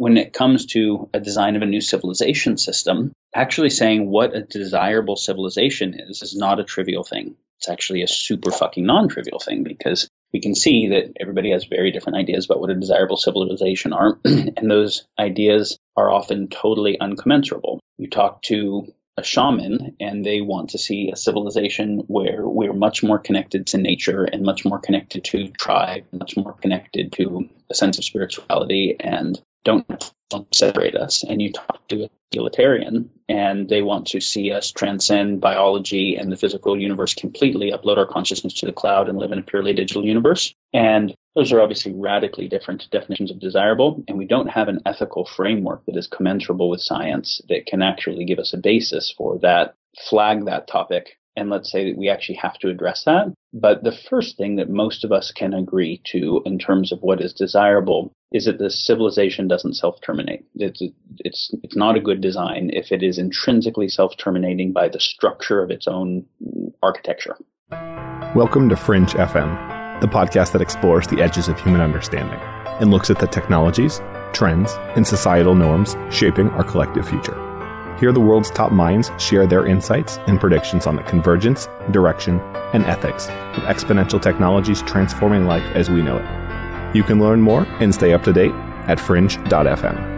when it comes to a design of a new civilization system, actually saying what a desirable civilization is is not a trivial thing. It's actually a super fucking non trivial thing because we can see that everybody has very different ideas about what a desirable civilization are, and those ideas are often totally uncommensurable. You talk to a shaman and they want to see a civilization where we're much more connected to nature and much more connected to tribe, much more connected to a sense of spirituality and don't separate us. And you talk to a utilitarian and they want to see us transcend biology and the physical universe completely, upload our consciousness to the cloud and live in a purely digital universe. And those are obviously radically different definitions of desirable, and we don't have an ethical framework that is commensurable with science that can actually give us a basis for that, flag that topic, and let's say that we actually have to address that. But the first thing that most of us can agree to in terms of what is desirable is that the civilization doesn't self-terminate. It's, it's, it's not a good design if it is intrinsically self-terminating by the structure of its own architecture. Welcome to Fringe FM the podcast that explores the edges of human understanding and looks at the technologies, trends, and societal norms shaping our collective future. Here, the world's top minds share their insights and predictions on the convergence, direction, and ethics of exponential technologies transforming life as we know it. You can learn more and stay up to date at fringe.fm.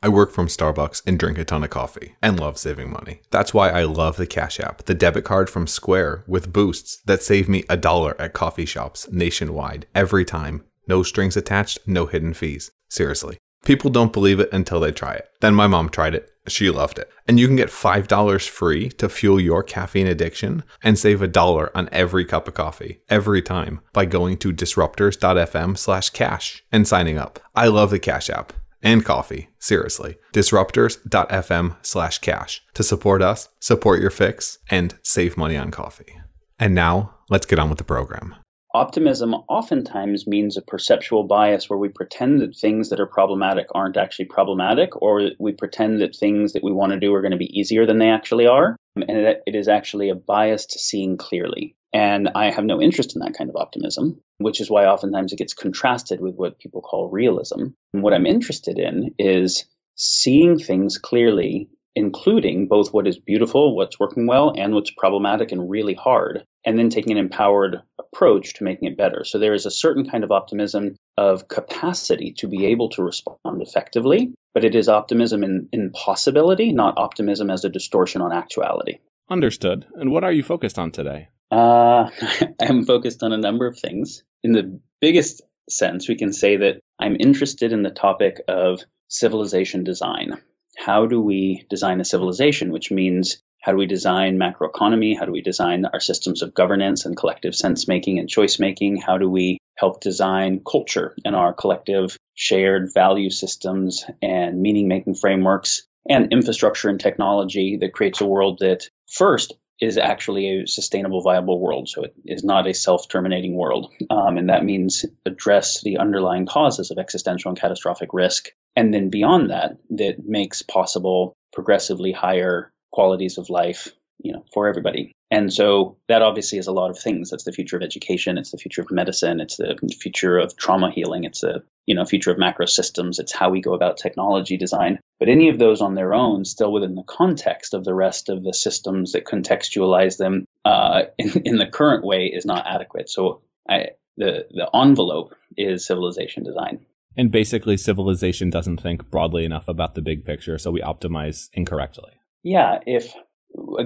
I work from Starbucks and drink a ton of coffee and love saving money. That's why I love the Cash App, the debit card from Square with boosts that save me a dollar at coffee shops nationwide every time. No strings attached, no hidden fees. Seriously. People don't believe it until they try it. Then my mom tried it. She loved it. And you can get $5 free to fuel your caffeine addiction and save a dollar on every cup of coffee every time by going to disruptors.fm slash cash and signing up. I love the Cash App and coffee. Seriously. Disruptors.fm slash cash to support us, support your fix, and save money on coffee. And now let's get on with the program. Optimism oftentimes means a perceptual bias where we pretend that things that are problematic aren't actually problematic, or we pretend that things that we want to do are going to be easier than they actually are. And it is actually a bias to seeing clearly. And I have no interest in that kind of optimism, which is why oftentimes it gets contrasted with what people call realism. And what I'm interested in is seeing things clearly, including both what is beautiful, what's working well, and what's problematic and really hard, and then taking an empowered approach to making it better. So there is a certain kind of optimism of capacity to be able to respond effectively, but it is optimism in, in possibility, not optimism as a distortion on actuality. Understood. And what are you focused on today? Uh, I'm focused on a number of things. In the biggest sense, we can say that I'm interested in the topic of civilization design. How do we design a civilization? Which means how do we design macroeconomy? How do we design our systems of governance and collective sense making and choice making? How do we help design culture and our collective shared value systems and meaning making frameworks and infrastructure and technology that creates a world that first is actually a sustainable, viable world. So it is not a self terminating world. Um, and that means address the underlying causes of existential and catastrophic risk. And then beyond that, that makes possible progressively higher qualities of life you know for everybody and so that obviously is a lot of things. That's the future of education it's the future of medicine it's the future of trauma healing it's the you know future of macro systems it's how we go about technology design. But any of those on their own still within the context of the rest of the systems that contextualize them uh, in, in the current way is not adequate. So I, the the envelope is civilization design. And basically civilization doesn't think broadly enough about the big picture so we optimize incorrectly. Yeah if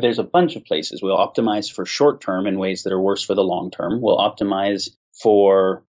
there's a bunch of places. We'll optimize for short term in ways that are worse for the long term. We'll optimize for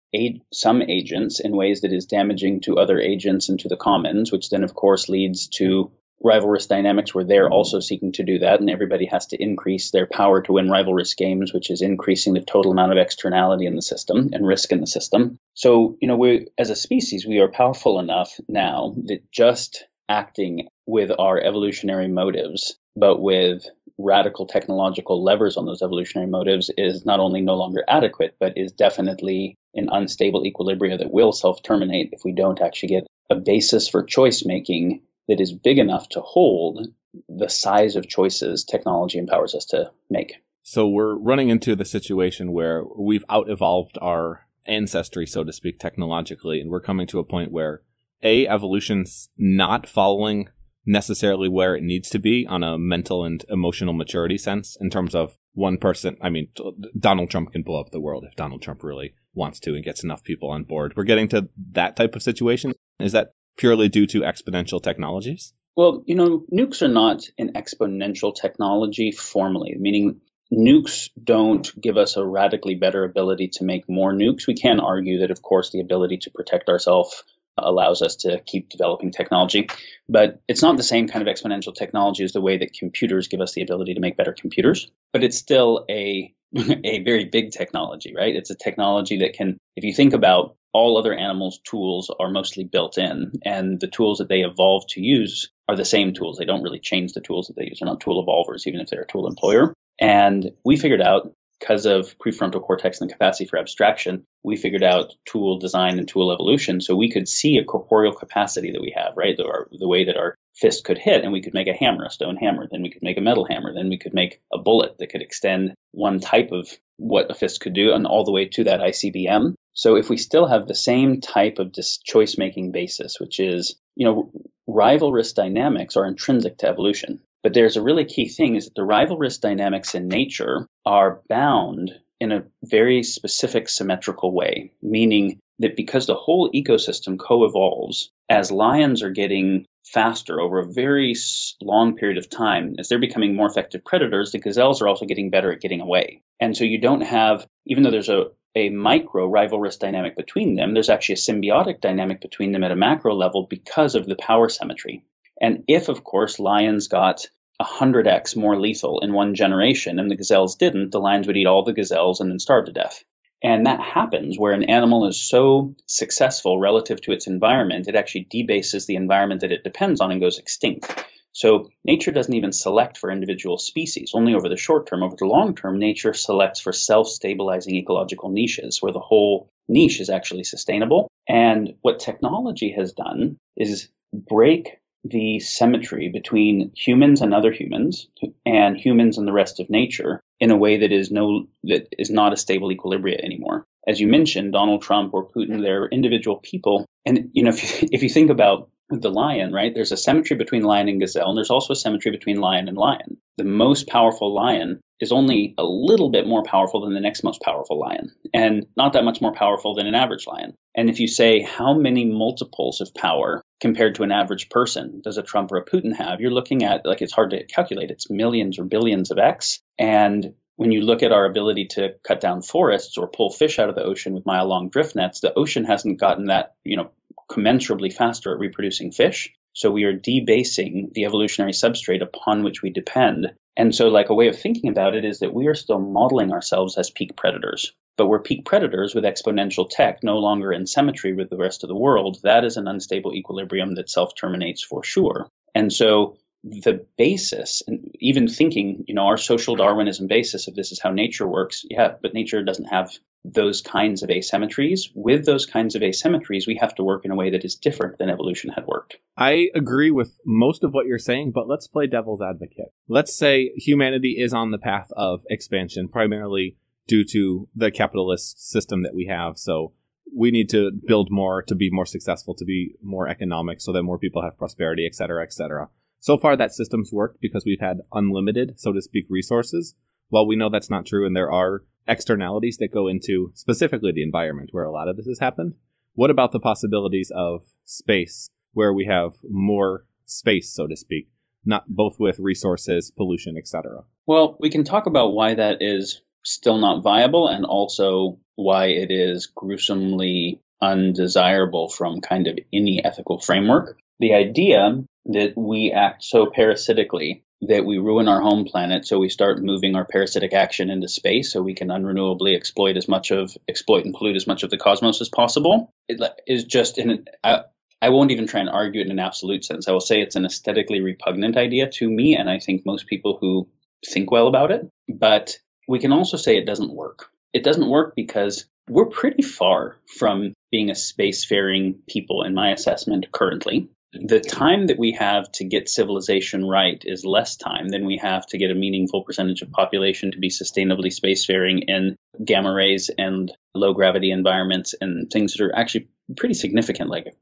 some agents in ways that is damaging to other agents and to the commons, which then, of course, leads to rivalrous dynamics where they're also seeking to do that, and everybody has to increase their power to win rivalrous games, which is increasing the total amount of externality in the system and risk in the system. So, you know, we as a species, we are powerful enough now that just acting with our evolutionary motives but with radical technological levers on those evolutionary motives is not only no longer adequate, but is definitely an unstable equilibria that will self terminate if we don't actually get a basis for choice making that is big enough to hold the size of choices technology empowers us to make. So we're running into the situation where we've out evolved our ancestry, so to speak, technologically, and we're coming to a point where a evolution's not following necessarily where it needs to be on a mental and emotional maturity sense in terms of one person. I mean, Donald Trump can blow up the world if Donald Trump really wants to and gets enough people on board. We're getting to that type of situation. Is that purely due to exponential technologies? Well, you know, nukes are not an exponential technology formally, meaning nukes don't give us a radically better ability to make more nukes. We can argue that, of course, the ability to protect ourselves allows us to keep developing technology. But it's not the same kind of exponential technology as the way that computers give us the ability to make better computers. But it's still a a very big technology, right? It's a technology that can, if you think about all other animals' tools are mostly built in, and the tools that they evolve to use are the same tools. They don't really change the tools that they use. They're not tool evolvers, even if they're a tool employer. And we figured out because of prefrontal cortex and the capacity for abstraction, we figured out tool design and tool evolution. So we could see a corporeal capacity that we have, right? The, our, the way that our fist could hit, and we could make a hammer, a stone hammer. Then we could make a metal hammer. Then we could make a bullet that could extend one type of what a fist could do, and all the way to that ICBM. So if we still have the same type of choice making basis, which is, you know, rivalrous dynamics are intrinsic to evolution. But there's a really key thing is that the rivalrous dynamics in nature are bound in a very specific symmetrical way, meaning that because the whole ecosystem co-evolves, as lions are getting faster over a very long period of time, as they're becoming more effective predators, the gazelles are also getting better at getting away. And so you don't have, even though there's a, a micro rivalrous dynamic between them, there's actually a symbiotic dynamic between them at a macro level because of the power symmetry. And if, of course, lions got 100x more lethal in one generation and the gazelles didn't, the lions would eat all the gazelles and then starve to death. And that happens where an animal is so successful relative to its environment, it actually debases the environment that it depends on and goes extinct. So nature doesn't even select for individual species, only over the short term. Over the long term, nature selects for self stabilizing ecological niches where the whole niche is actually sustainable. And what technology has done is break the symmetry between humans and other humans and humans and the rest of nature in a way that is no that is not a stable equilibria anymore. As you mentioned, Donald Trump or Putin, they're individual people, and you know if you, if you think about the lion, right? There's a symmetry between lion and gazelle, and there's also a symmetry between lion and lion. The most powerful lion is only a little bit more powerful than the next most powerful lion, and not that much more powerful than an average lion. And if you say how many multiples of power compared to an average person does a Trump or a Putin have, you're looking at like it's hard to calculate. It's millions or billions of X. And when you look at our ability to cut down forests or pull fish out of the ocean with mile long drift nets, the ocean hasn't gotten that, you know, commensurably faster at reproducing fish. So we are debasing the evolutionary substrate upon which we depend. And so, like, a way of thinking about it is that we are still modeling ourselves as peak predators, but we're peak predators with exponential tech, no longer in symmetry with the rest of the world. That is an unstable equilibrium that self terminates for sure. And so, the basis, and even thinking, you know, our social Darwinism basis of this is how nature works, yeah, but nature doesn't have those kinds of asymmetries. With those kinds of asymmetries, we have to work in a way that is different than evolution had worked. I agree with most of what you're saying, but let's play devil's advocate. Let's say humanity is on the path of expansion, primarily due to the capitalist system that we have. So we need to build more to be more successful, to be more economic, so that more people have prosperity, et cetera, et cetera. So far, that system's worked because we've had unlimited, so to speak, resources. While we know that's not true, and there are externalities that go into specifically the environment where a lot of this has happened, what about the possibilities of space where we have more space, so to speak, not both with resources, pollution, etc.? Well, we can talk about why that is still not viable and also why it is gruesomely undesirable from kind of any ethical framework. The idea that we act so parasitically that we ruin our home planet so we start moving our parasitic action into space so we can unrenewably exploit as much of exploit and pollute as much of the cosmos as possible. It is just in I, I won't even try and argue it in an absolute sense. I will say it's an aesthetically repugnant idea to me and i think most people who think well about it but we can also say it doesn't work. It doesn't work because we're pretty far from being a spacefaring people in my assessment currently the time that we have to get civilization right is less time than we have to get a meaningful percentage of population to be sustainably spacefaring in gamma rays and low gravity environments and things that are actually pretty significant. Like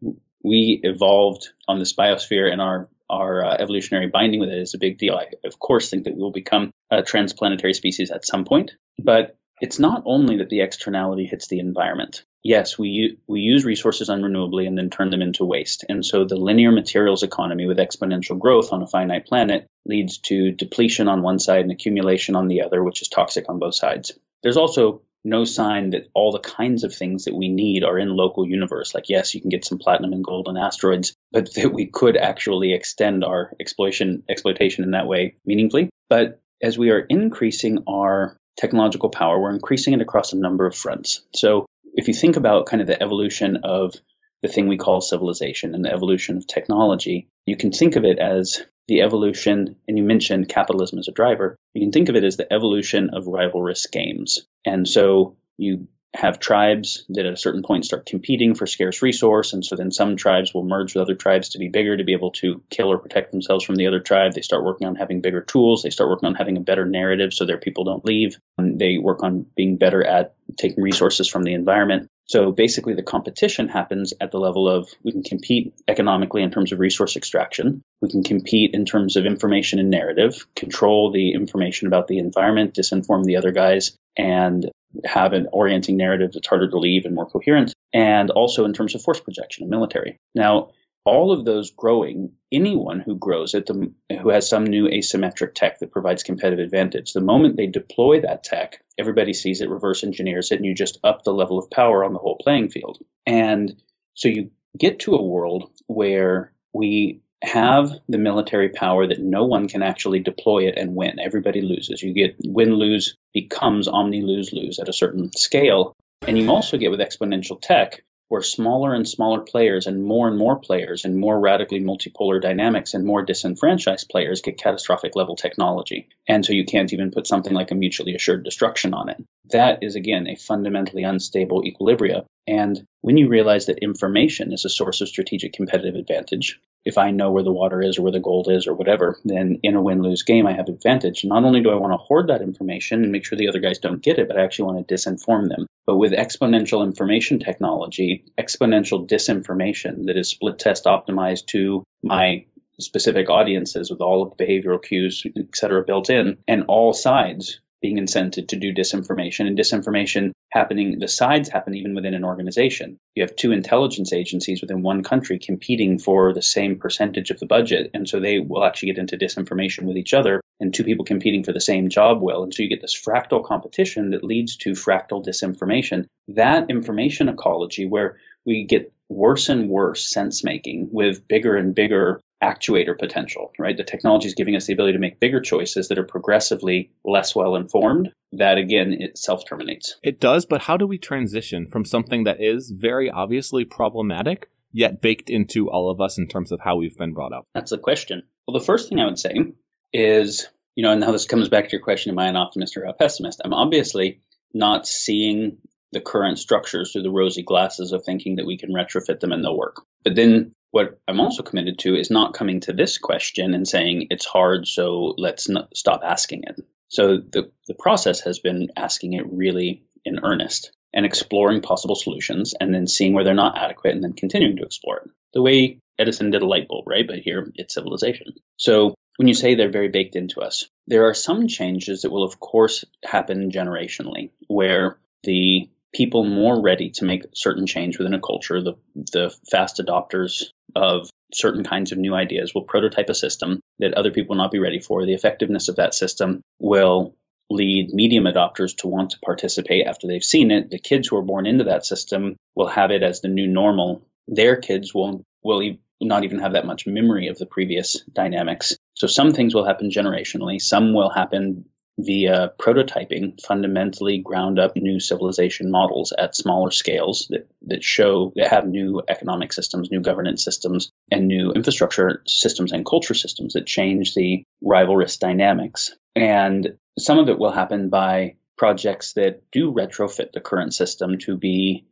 we evolved on this biosphere and our our uh, evolutionary binding with it is a big deal. I, of course, think that we will become a transplanetary species at some point, but it's not only that the externality hits the environment. Yes, we we use resources unrenewably and then turn them into waste. And so the linear materials economy with exponential growth on a finite planet leads to depletion on one side and accumulation on the other, which is toxic on both sides. There's also no sign that all the kinds of things that we need are in local universe. Like, yes, you can get some platinum and gold on asteroids, but that we could actually extend our exploitation exploitation in that way meaningfully. But as we are increasing our technological power, we're increasing it across a number of fronts. So if you think about kind of the evolution of the thing we call civilization and the evolution of technology, you can think of it as the evolution, and you mentioned capitalism as a driver, you can think of it as the evolution of rivalrous games. And so you have tribes that at a certain point start competing for scarce resource. And so then some tribes will merge with other tribes to be bigger, to be able to kill or protect themselves from the other tribe. They start working on having bigger tools. They start working on having a better narrative so their people don't leave. And they work on being better at taking resources from the environment. So basically, the competition happens at the level of we can compete economically in terms of resource extraction. We can compete in terms of information and narrative, control the information about the environment, disinform the other guys, and have an orienting narrative that's harder to leave and more coherent, and also in terms of force projection and military. Now, all of those growing, anyone who grows it, the, who has some new asymmetric tech that provides competitive advantage, the moment they deploy that tech, everybody sees it, reverse engineers it, and you just up the level of power on the whole playing field. And so you get to a world where we have the military power that no one can actually deploy it and win. Everybody loses. You get win lose becomes omni lose lose at a certain scale. And you also get with exponential tech where smaller and smaller players and more and more players and more radically multipolar dynamics and more disenfranchised players get catastrophic level technology. And so you can't even put something like a mutually assured destruction on it. That is, again, a fundamentally unstable equilibria. And when you realize that information is a source of strategic competitive advantage, if I know where the water is or where the gold is or whatever, then in a win lose game, I have advantage. Not only do I want to hoard that information and make sure the other guys don't get it, but I actually want to disinform them. But with exponential information technology, exponential disinformation that is split test optimized to my specific audiences with all of the behavioral cues, et cetera, built in, and all sides being incented to do disinformation and disinformation happening the sides happen even within an organization. You have two intelligence agencies within one country competing for the same percentage of the budget and so they will actually get into disinformation with each other and two people competing for the same job will and so you get this fractal competition that leads to fractal disinformation. That information ecology where we get worse and worse sense making with bigger and bigger actuator potential, right? The technology is giving us the ability to make bigger choices that are progressively less well informed. That again, it self terminates. It does, but how do we transition from something that is very obviously problematic, yet baked into all of us in terms of how we've been brought up? That's the question. Well, the first thing I would say is, you know, and now this comes back to your question, am I an optimist or a pessimist? I'm obviously not seeing the current structures through the rosy glasses of thinking that we can retrofit them and they'll work. But then what I'm also committed to is not coming to this question and saying it's hard, so let's not stop asking it. So the, the process has been asking it really in earnest and exploring possible solutions and then seeing where they're not adequate and then continuing to explore it. The way Edison did a light bulb, right? But here it's civilization. So when you say they're very baked into us, there are some changes that will, of course, happen generationally where the people more ready to make certain change within a culture, the, the fast adopters of certain kinds of new ideas will prototype a system that other people will not be ready for. The effectiveness of that system will lead medium adopters to want to participate after they've seen it. The kids who are born into that system will have it as the new normal. Their kids will will not even have that much memory of the previous dynamics. So some things will happen generationally. Some will happen via prototyping fundamentally ground up new civilization models at smaller scales that, that show that have new economic systems, new governance systems, and new infrastructure systems and culture systems that change the rivalrous dynamics. And some of it will happen by projects that do retrofit the current system to be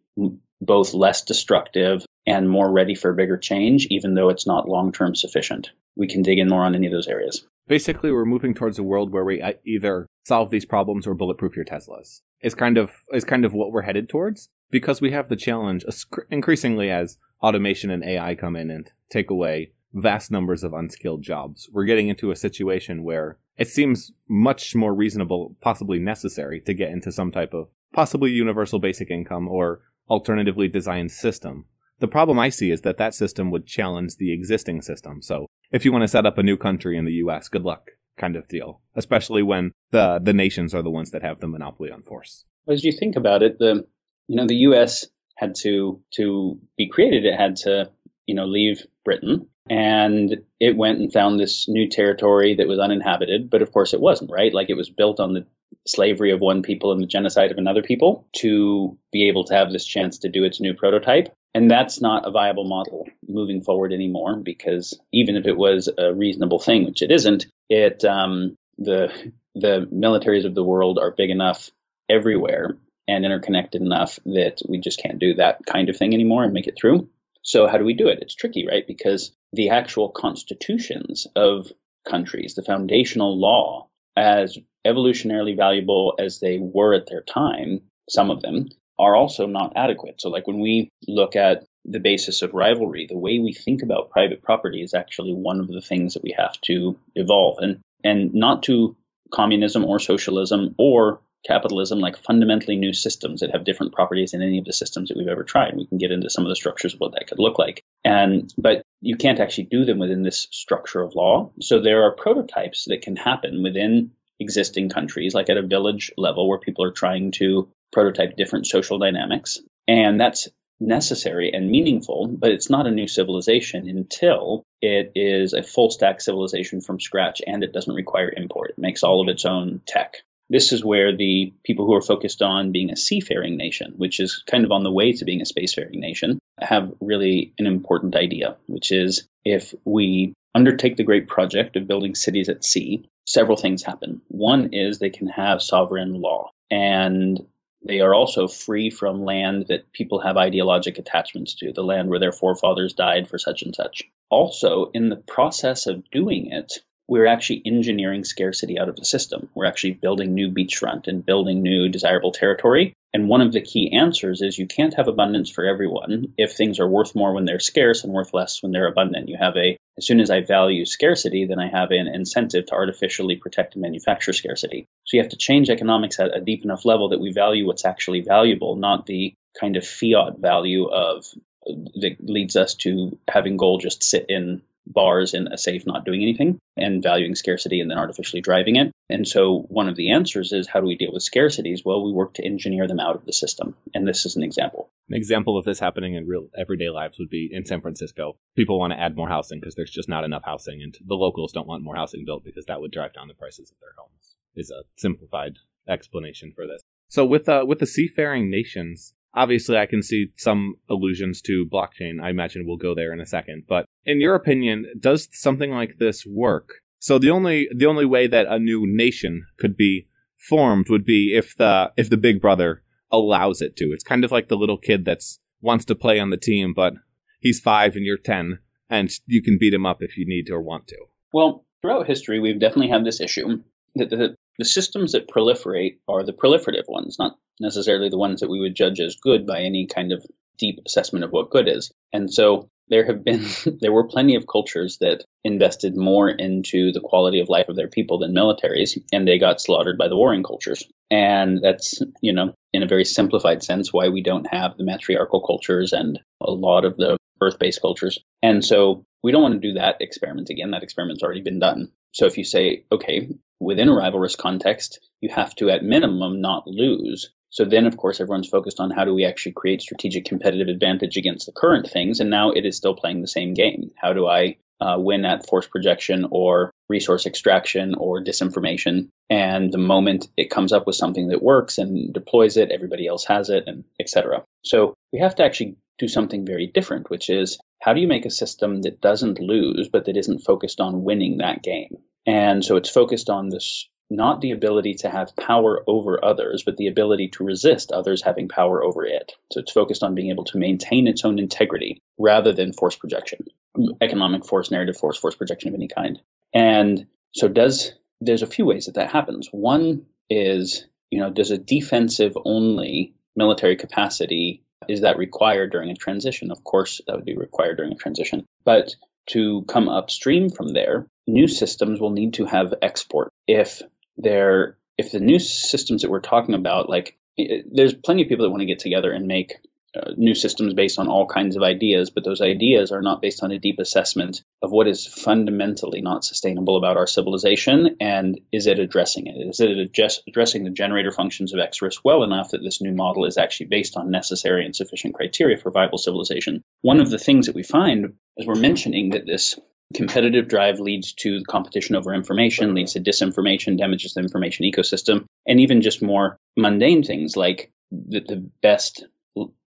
both less destructive and more ready for bigger change, even though it's not long term sufficient. We can dig in more on any of those areas. Basically, we're moving towards a world where we uh, either solve these problems or bulletproof your Teslas. Is kind of is kind of what we're headed towards because we have the challenge increasingly as automation and AI come in and take away vast numbers of unskilled jobs. We're getting into a situation where it seems much more reasonable, possibly necessary, to get into some type of possibly universal basic income or alternatively designed system. The problem I see is that that system would challenge the existing system. So if you want to set up a new country in the US, good luck kind of deal, especially when the, the nations are the ones that have the monopoly on force. As you think about it, the, you know, the US had to, to be created, it had to, you know, leave Britain. And it went and found this new territory that was uninhabited. But of course it wasn't right? Like it was built on the slavery of one people and the genocide of another people to be able to have this chance to do its new prototype and that's not a viable model moving forward anymore because even if it was a reasonable thing which it isn't it um, the the militaries of the world are big enough everywhere and interconnected enough that we just can't do that kind of thing anymore and make it through so how do we do it? It's tricky, right? Because the actual constitutions of countries, the foundational law, as evolutionarily valuable as they were at their time, some of them are also not adequate. So like when we look at the basis of rivalry, the way we think about private property is actually one of the things that we have to evolve and and not to communism or socialism or capitalism like fundamentally new systems that have different properties than any of the systems that we've ever tried. We can get into some of the structures of what that could look like. And but you can't actually do them within this structure of law. So there are prototypes that can happen within existing countries, like at a village level where people are trying to prototype different social dynamics. And that's necessary and meaningful, but it's not a new civilization until it is a full stack civilization from scratch and it doesn't require import. It makes all of its own tech. This is where the people who are focused on being a seafaring nation, which is kind of on the way to being a spacefaring nation, have really an important idea, which is if we undertake the great project of building cities at sea, several things happen. One is they can have sovereign law, and they are also free from land that people have ideologic attachments to, the land where their forefathers died for such and such. Also, in the process of doing it, we're actually engineering scarcity out of the system. We're actually building new beachfront and building new desirable territory. And one of the key answers is you can't have abundance for everyone if things are worth more when they're scarce and worth less when they're abundant. You have a, as soon as I value scarcity, then I have an incentive to artificially protect and manufacture scarcity. So you have to change economics at a deep enough level that we value what's actually valuable, not the kind of fiat value of that leads us to having gold just sit in bars in a safe not doing anything and valuing scarcity and then artificially driving it. And so one of the answers is how do we deal with scarcities? Well, we work to engineer them out of the system. And this is an example. An example of this happening in real everyday lives would be in San Francisco. People want to add more housing because there's just not enough housing and the locals don't want more housing built because that would drive down the prices of their homes. Is a simplified explanation for this. So with uh, with the seafaring nations, Obviously, I can see some allusions to blockchain. I imagine we'll go there in a second. But in your opinion, does something like this work? So the only the only way that a new nation could be formed would be if the if the big brother allows it to. It's kind of like the little kid that's wants to play on the team, but he's five and you're ten, and you can beat him up if you need to or want to. Well, throughout history, we've definitely had this issue that the, the systems that proliferate are the proliferative ones, not necessarily the ones that we would judge as good by any kind of deep assessment of what good is. And so there have been there were plenty of cultures that invested more into the quality of life of their people than militaries and they got slaughtered by the warring cultures and that's you know in a very simplified sense why we don't have the matriarchal cultures and a lot of the earth-based cultures and so we don't want to do that experiment again that experiment's already been done so if you say okay within a rivalrous context you have to at minimum not lose so then, of course, everyone's focused on how do we actually create strategic competitive advantage against the current things. And now it is still playing the same game. How do I uh, win at force projection or resource extraction or disinformation? And the moment it comes up with something that works and deploys it, everybody else has it, and etc. So we have to actually do something very different, which is how do you make a system that doesn't lose, but that isn't focused on winning that game? And so it's focused on this not the ability to have power over others, but the ability to resist others having power over it. So it's focused on being able to maintain its own integrity rather than force projection, economic force, narrative force, force projection of any kind. And so does there's a few ways that that happens. One is, you know, does a defensive only military capacity is that required during a transition? Of course, that would be required during a transition. But to come upstream from there, new systems will need to have export. If they're if the new systems that we're talking about, like there's plenty of people that want to get together and make uh, new systems based on all kinds of ideas, but those ideas are not based on a deep assessment of what is fundamentally not sustainable about our civilization and is it addressing it? Is it just addressing the generator functions of X risk well enough that this new model is actually based on necessary and sufficient criteria for viable civilization? One of the things that we find as we're mentioning that this competitive drive leads to competition over information, leads to disinformation, damages the information ecosystem, and even just more mundane things like the, the best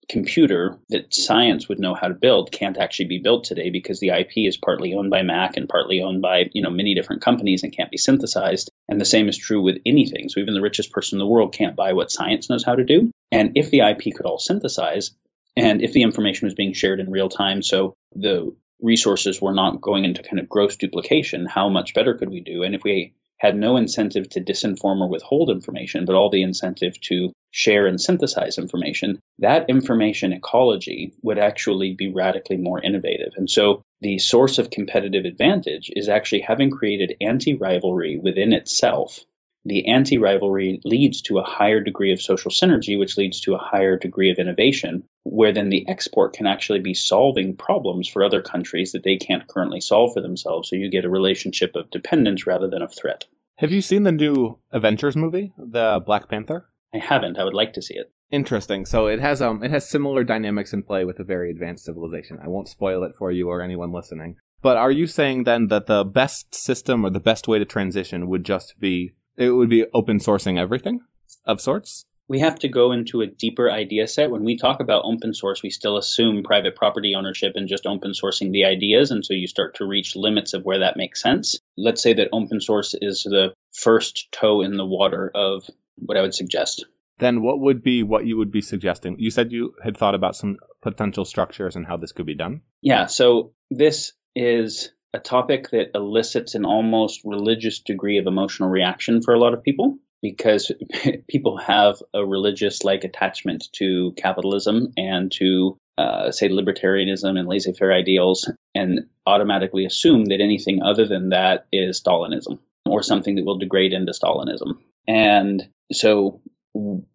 computer that science would know how to build can't actually be built today because the IP is partly owned by Mac and partly owned by you know many different companies and can't be synthesized. And the same is true with anything. So even the richest person in the world can't buy what science knows how to do. And if the IP could all synthesize, and if the information was being shared in real time, so the resources were not going into kind of gross duplication, how much better could we do? And if we had no incentive to disinform or withhold information, but all the incentive to share and synthesize information, that information ecology would actually be radically more innovative. And so the source of competitive advantage is actually having created anti rivalry within itself. The anti rivalry leads to a higher degree of social synergy, which leads to a higher degree of innovation, where then the export can actually be solving problems for other countries that they can't currently solve for themselves. So you get a relationship of dependence rather than of threat. Have you seen the new Avengers movie, the Black Panther? I haven't. I would like to see it. Interesting. So it has um it has similar dynamics in play with a very advanced civilization. I won't spoil it for you or anyone listening. But are you saying then that the best system or the best way to transition would just be it would be open sourcing everything of sorts? We have to go into a deeper idea set. When we talk about open source, we still assume private property ownership and just open sourcing the ideas. And so you start to reach limits of where that makes sense. Let's say that open source is the first toe in the water of what I would suggest. Then what would be what you would be suggesting? You said you had thought about some potential structures and how this could be done. Yeah, so this is a topic that elicits an almost religious degree of emotional reaction for a lot of people because people have a religious like attachment to capitalism and to uh, say libertarianism and laissez-faire ideals and automatically assume that anything other than that is Stalinism or something that will degrade into Stalinism. And so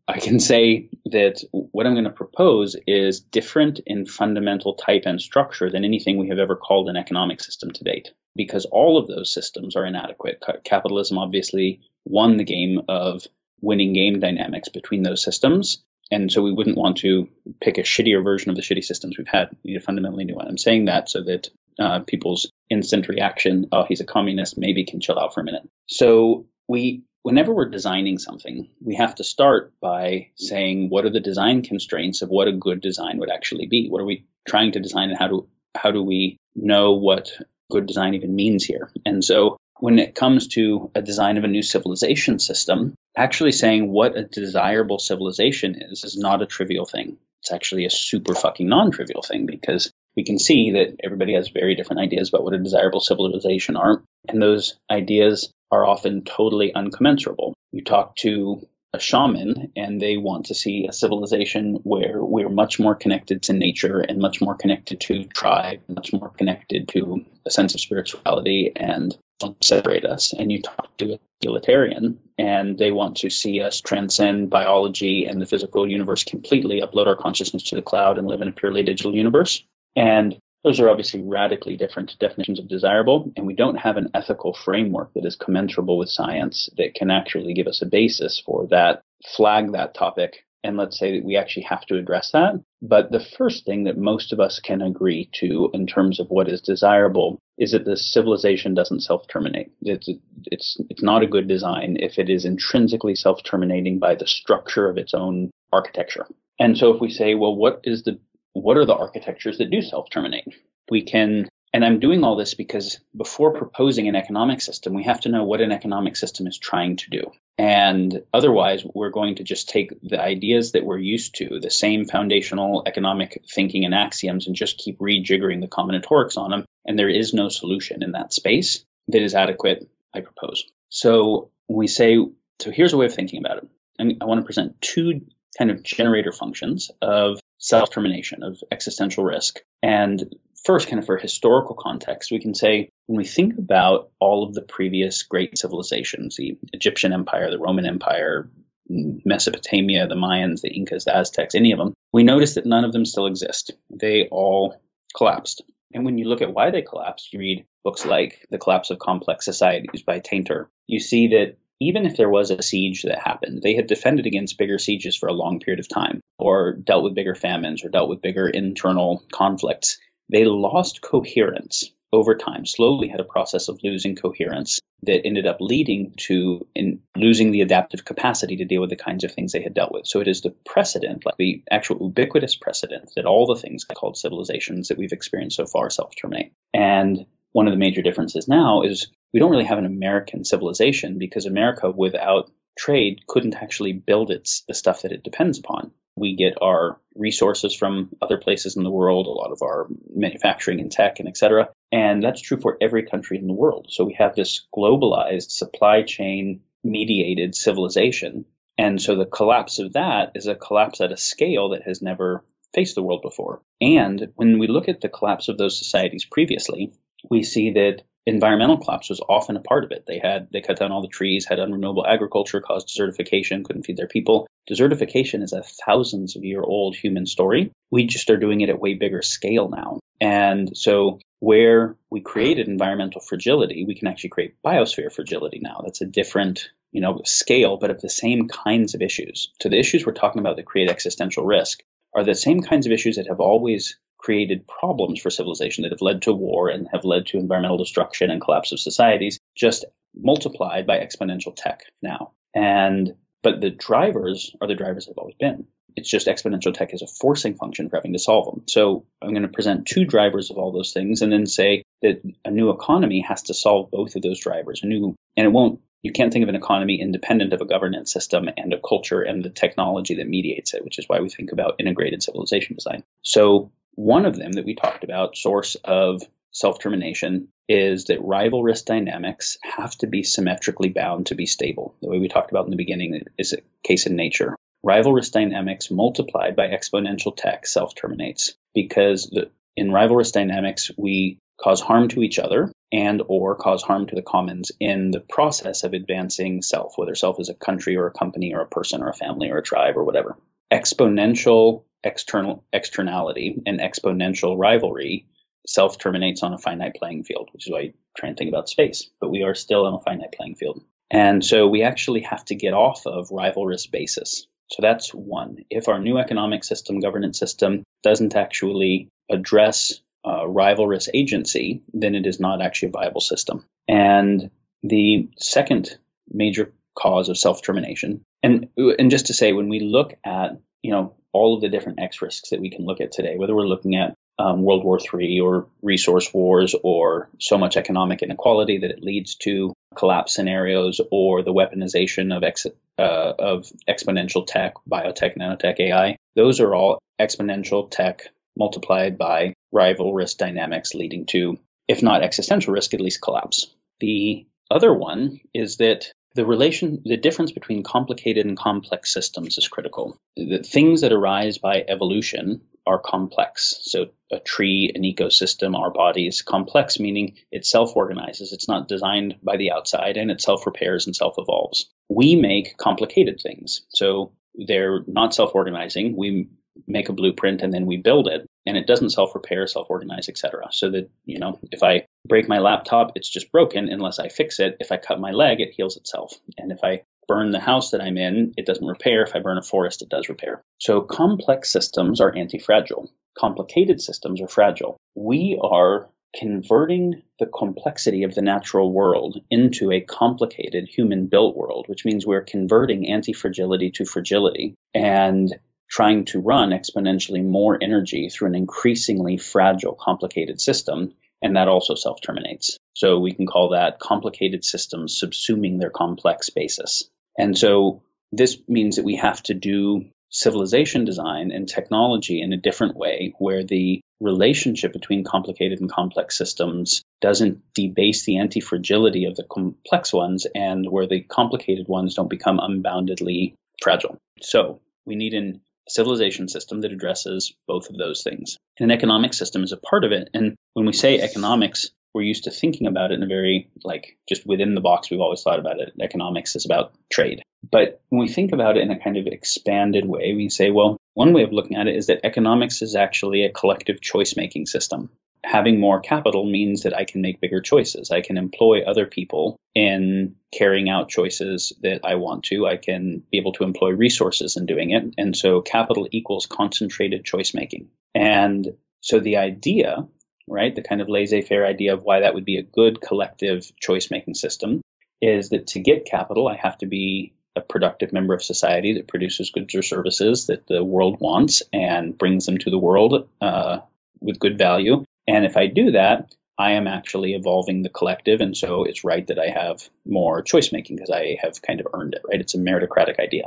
I can say that what I'm going to propose is different in fundamental type and structure than anything we have ever called an economic system to date, because all of those systems are inadequate. Capitalism obviously won the game of winning game dynamics between those systems. And so we wouldn't want to pick a shittier version of the shitty systems we've had. We need a fundamentally new one. I'm saying that so that uh, people's instant reaction, oh, he's a communist, maybe can chill out for a minute. So we whenever we're designing something, we have to start by saying what are the design constraints of what a good design would actually be? What are we trying to design and how do how do we know what good design even means here? And so when it comes to a design of a new civilization system, actually saying what a desirable civilization is is not a trivial thing. It's actually a super fucking non-trivial thing because we can see that everybody has very different ideas about what a desirable civilization are. And those ideas are often totally uncommensurable. You talk to a shaman and they want to see a civilization where we're much more connected to nature and much more connected to tribe, much more connected to a sense of spirituality and don't separate us. And you talk to a utilitarian and they want to see us transcend biology and the physical universe completely, upload our consciousness to the cloud and live in a purely digital universe. And those are obviously radically different definitions of desirable, and we don't have an ethical framework that is commensurable with science that can actually give us a basis for that, flag that topic, and let's say that we actually have to address that. But the first thing that most of us can agree to in terms of what is desirable is that the civilization doesn't self-terminate. It's, it's, it's not a good design if it is intrinsically self-terminating by the structure of its own architecture. And so if we say, well, what is the what are the architectures that do self terminate? We can and I'm doing all this because before proposing an economic system, we have to know what an economic system is trying to do. And otherwise, we're going to just take the ideas that we're used to, the same foundational economic thinking and axioms, and just keep rejiggering the combinatorics on them. And there is no solution in that space that is adequate, I propose. So we say, so here's a way of thinking about it. And I want to present two kind of generator functions of self termination, of existential risk. And first, kind of for historical context, we can say when we think about all of the previous great civilizations, the Egyptian Empire, the Roman Empire, Mesopotamia, the Mayans, the Incas, the Aztecs, any of them, we notice that none of them still exist. They all collapsed. And when you look at why they collapsed, you read books like The Collapse of Complex Societies by Tainter, you see that even if there was a siege that happened, they had defended against bigger sieges for a long period of time, or dealt with bigger famines, or dealt with bigger internal conflicts. They lost coherence over time, slowly had a process of losing coherence that ended up leading to in losing the adaptive capacity to deal with the kinds of things they had dealt with. So it is the precedent, like the actual ubiquitous precedent, that all the things called civilizations that we've experienced so far self terminate. And one of the major differences now is we don't really have an American civilization because America without trade couldn't actually build its the stuff that it depends upon. We get our resources from other places in the world, a lot of our manufacturing and tech and et cetera. And that's true for every country in the world. So we have this globalized supply chain mediated civilization. And so the collapse of that is a collapse at a scale that has never faced the world before. And when we look at the collapse of those societies previously, we see that environmental collapse was often a part of it. They had they cut down all the trees, had unrenewable agriculture, caused desertification, couldn't feed their people. Desertification is a thousands of year old human story. We just are doing it at way bigger scale now. And so where we created environmental fragility, we can actually create biosphere fragility now. That's a different, you know, scale, but of the same kinds of issues. So the issues we're talking about that create existential risk are the same kinds of issues that have always created problems for civilization that have led to war and have led to environmental destruction and collapse of societies, just multiplied by exponential tech now. And but the drivers are the drivers they've always been. It's just exponential tech is a forcing function for having to solve them. So I'm going to present two drivers of all those things and then say that a new economy has to solve both of those drivers. A new and it won't you can't think of an economy independent of a governance system and a culture and the technology that mediates it, which is why we think about integrated civilization design. So one of them that we talked about, source of self termination, is that rivalrous dynamics have to be symmetrically bound to be stable. The way we talked about in the beginning is a case in nature. Rivalrous dynamics multiplied by exponential tech self terminates because the, in rivalrous dynamics, we cause harm to each other and or cause harm to the commons in the process of advancing self, whether self is a country or a company or a person or a family or a tribe or whatever. Exponential external externality and exponential rivalry self terminates on a finite playing field, which is why you try and think about space. But we are still on a finite playing field. And so we actually have to get off of rivalrous basis. So that's one. If our new economic system, governance system, doesn't actually address uh, rivalrous agency, then it is not actually a viable system. And the second major cause of self termination, and and just to say, when we look at you know all of the different X risks that we can look at today, whether we're looking at um, World War III or resource wars or so much economic inequality that it leads to collapse scenarios or the weaponization of, ex- uh, of exponential tech, biotech, nanotech, AI. Those are all exponential tech multiplied by rivalrous dynamics leading to, if not existential risk, at least collapse. The other one is that the relation, the difference between complicated and complex systems is critical. The things that arise by evolution are complex. So a tree, an ecosystem, our bodies, complex meaning it self-organizes. It's not designed by the outside and it self-repairs and self-evolves. We make complicated things. So they're not self-organizing. We make a blueprint and then we build it and it doesn't self-repair, self-organize, etc. So that, you know, if I break my laptop, it's just broken unless I fix it. If I cut my leg, it heals itself. And if I burn the house that I'm in, it doesn't repair. If I burn a forest, it does repair. So complex systems are anti-fragile. Complicated systems are fragile. We are converting the complexity of the natural world into a complicated human built world, which means we're converting anti fragility to fragility. And trying to run exponentially more energy through an increasingly fragile, complicated system. and that also self terminates. So we can call that complicated systems subsuming their complex basis. And so this means that we have to do civilization design and technology in a different way where the relationship between complicated and complex systems doesn't debase the anti-fragility of the complex ones and where the complicated ones don't become unboundedly fragile. So we need an civilization system that addresses both of those things. And an economic system is a part of it. And when we say economics, we're used to thinking about it in a very like just within the box we've always thought about it economics is about trade but when we think about it in a kind of expanded way we say well one way of looking at it is that economics is actually a collective choice making system having more capital means that i can make bigger choices i can employ other people in carrying out choices that i want to i can be able to employ resources in doing it and so capital equals concentrated choice making and so the idea right? The kind of laissez faire idea of why that would be a good collective choice making system is that to get capital, I have to be a productive member of society that produces goods or services that the world wants and brings them to the world uh, with good value. And if I do that, I am actually evolving the collective. And so it's right that I have more choice making because I have kind of earned it, right? It's a meritocratic idea.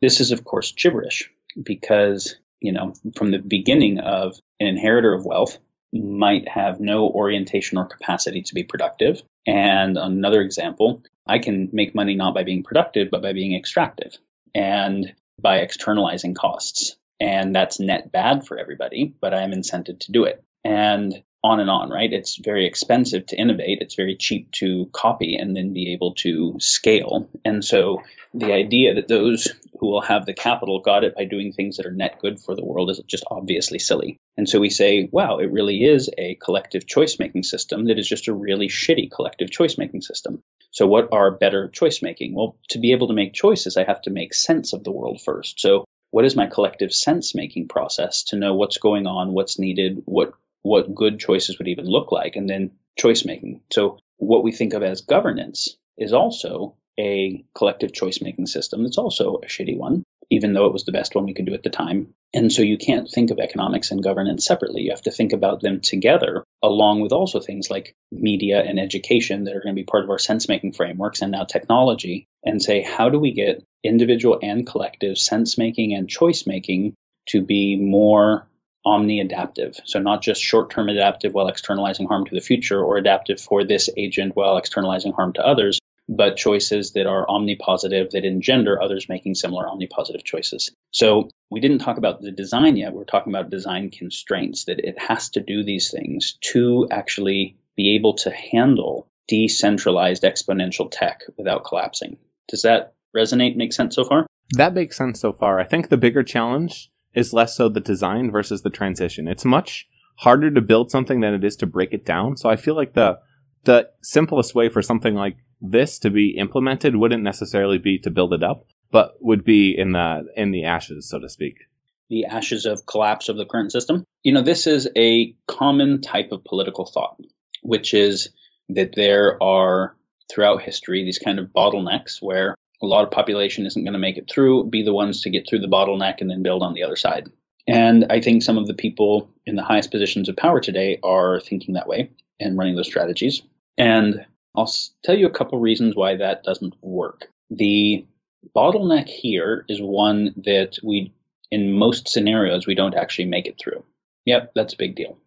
This is, of course, gibberish because, you know, from the beginning of an inheritor of wealth, might have no orientation or capacity to be productive. And another example, I can make money not by being productive, but by being extractive and by externalizing costs. And that's net bad for everybody, but I am incented to do it. And on and on, right? It's very expensive to innovate. It's very cheap to copy and then be able to scale. And so the idea that those who will have the capital got it by doing things that are net good for the world is just obviously silly. And so we say, wow, it really is a collective choice making system that is just a really shitty collective choice making system. So what are better choice making? Well, to be able to make choices, I have to make sense of the world first. So what is my collective sense making process to know what's going on, what's needed, what what good choices would even look like, and then choice making. So, what we think of as governance is also a collective choice making system that's also a shitty one, even though it was the best one we could do at the time. And so you can't think of economics and governance separately. You have to think about them together, along with also things like media and education that are going to be part of our sense making frameworks and now technology, and say, how do we get individual and collective sense making and choice making to be more omni-adaptive. So not just short-term adaptive while externalizing harm to the future or adaptive for this agent while externalizing harm to others, but choices that are omnipositive that engender others making similar omnipositive choices. So we didn't talk about the design yet. We're talking about design constraints that it has to do these things to actually be able to handle decentralized exponential tech without collapsing. Does that resonate, make sense so far? That makes sense so far. I think the bigger challenge is less so the design versus the transition. It's much harder to build something than it is to break it down. So I feel like the the simplest way for something like this to be implemented wouldn't necessarily be to build it up, but would be in the in the ashes, so to speak. The ashes of collapse of the current system. You know, this is a common type of political thought, which is that there are throughout history these kind of bottlenecks where a lot of population isn't going to make it through, be the ones to get through the bottleneck and then build on the other side. And I think some of the people in the highest positions of power today are thinking that way and running those strategies. And I'll tell you a couple reasons why that doesn't work. The bottleneck here is one that we, in most scenarios, we don't actually make it through. Yep, that's a big deal.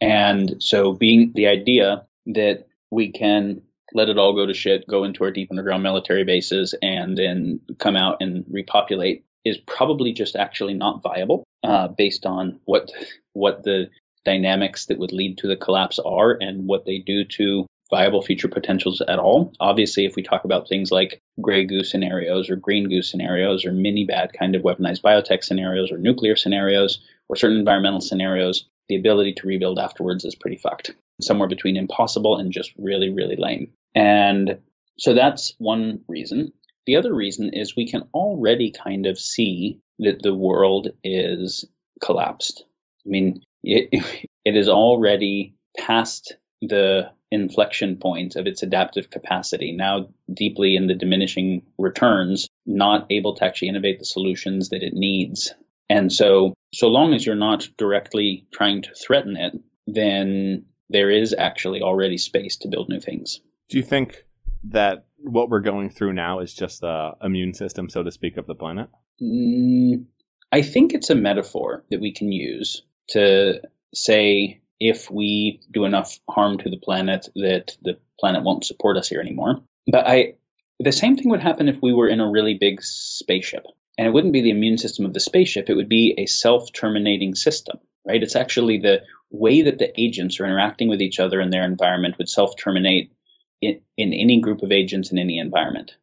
And so being the idea that we can let it all go to shit, go into our deep underground military bases, and then come out and repopulate is probably just actually not viable uh, based on what what the dynamics that would lead to the collapse are and what they do to viable future potentials at all. Obviously, if we talk about things like gray goo scenarios or green goo scenarios or mini bad kind of weaponized biotech scenarios or nuclear scenarios or certain environmental scenarios, the ability to rebuild afterwards is pretty fucked. Somewhere between impossible and just really, really lame. And so that's one reason. The other reason is we can already kind of see that the world is collapsed. I mean, it, it is already past the inflection point of its adaptive capacity, now deeply in the diminishing returns, not able to actually innovate the solutions that it needs. And so, so long as you're not directly trying to threaten it, then there is actually already space to build new things. Do you think that what we're going through now is just the immune system, so to speak, of the planet? Mm, I think it's a metaphor that we can use to say if we do enough harm to the planet that the planet won't support us here anymore. But I the same thing would happen if we were in a really big spaceship. And it wouldn't be the immune system of the spaceship, it would be a self-terminating system, right? It's actually the way that the agents are interacting with each other in their environment would self-terminate in, in any group of agents in any environment.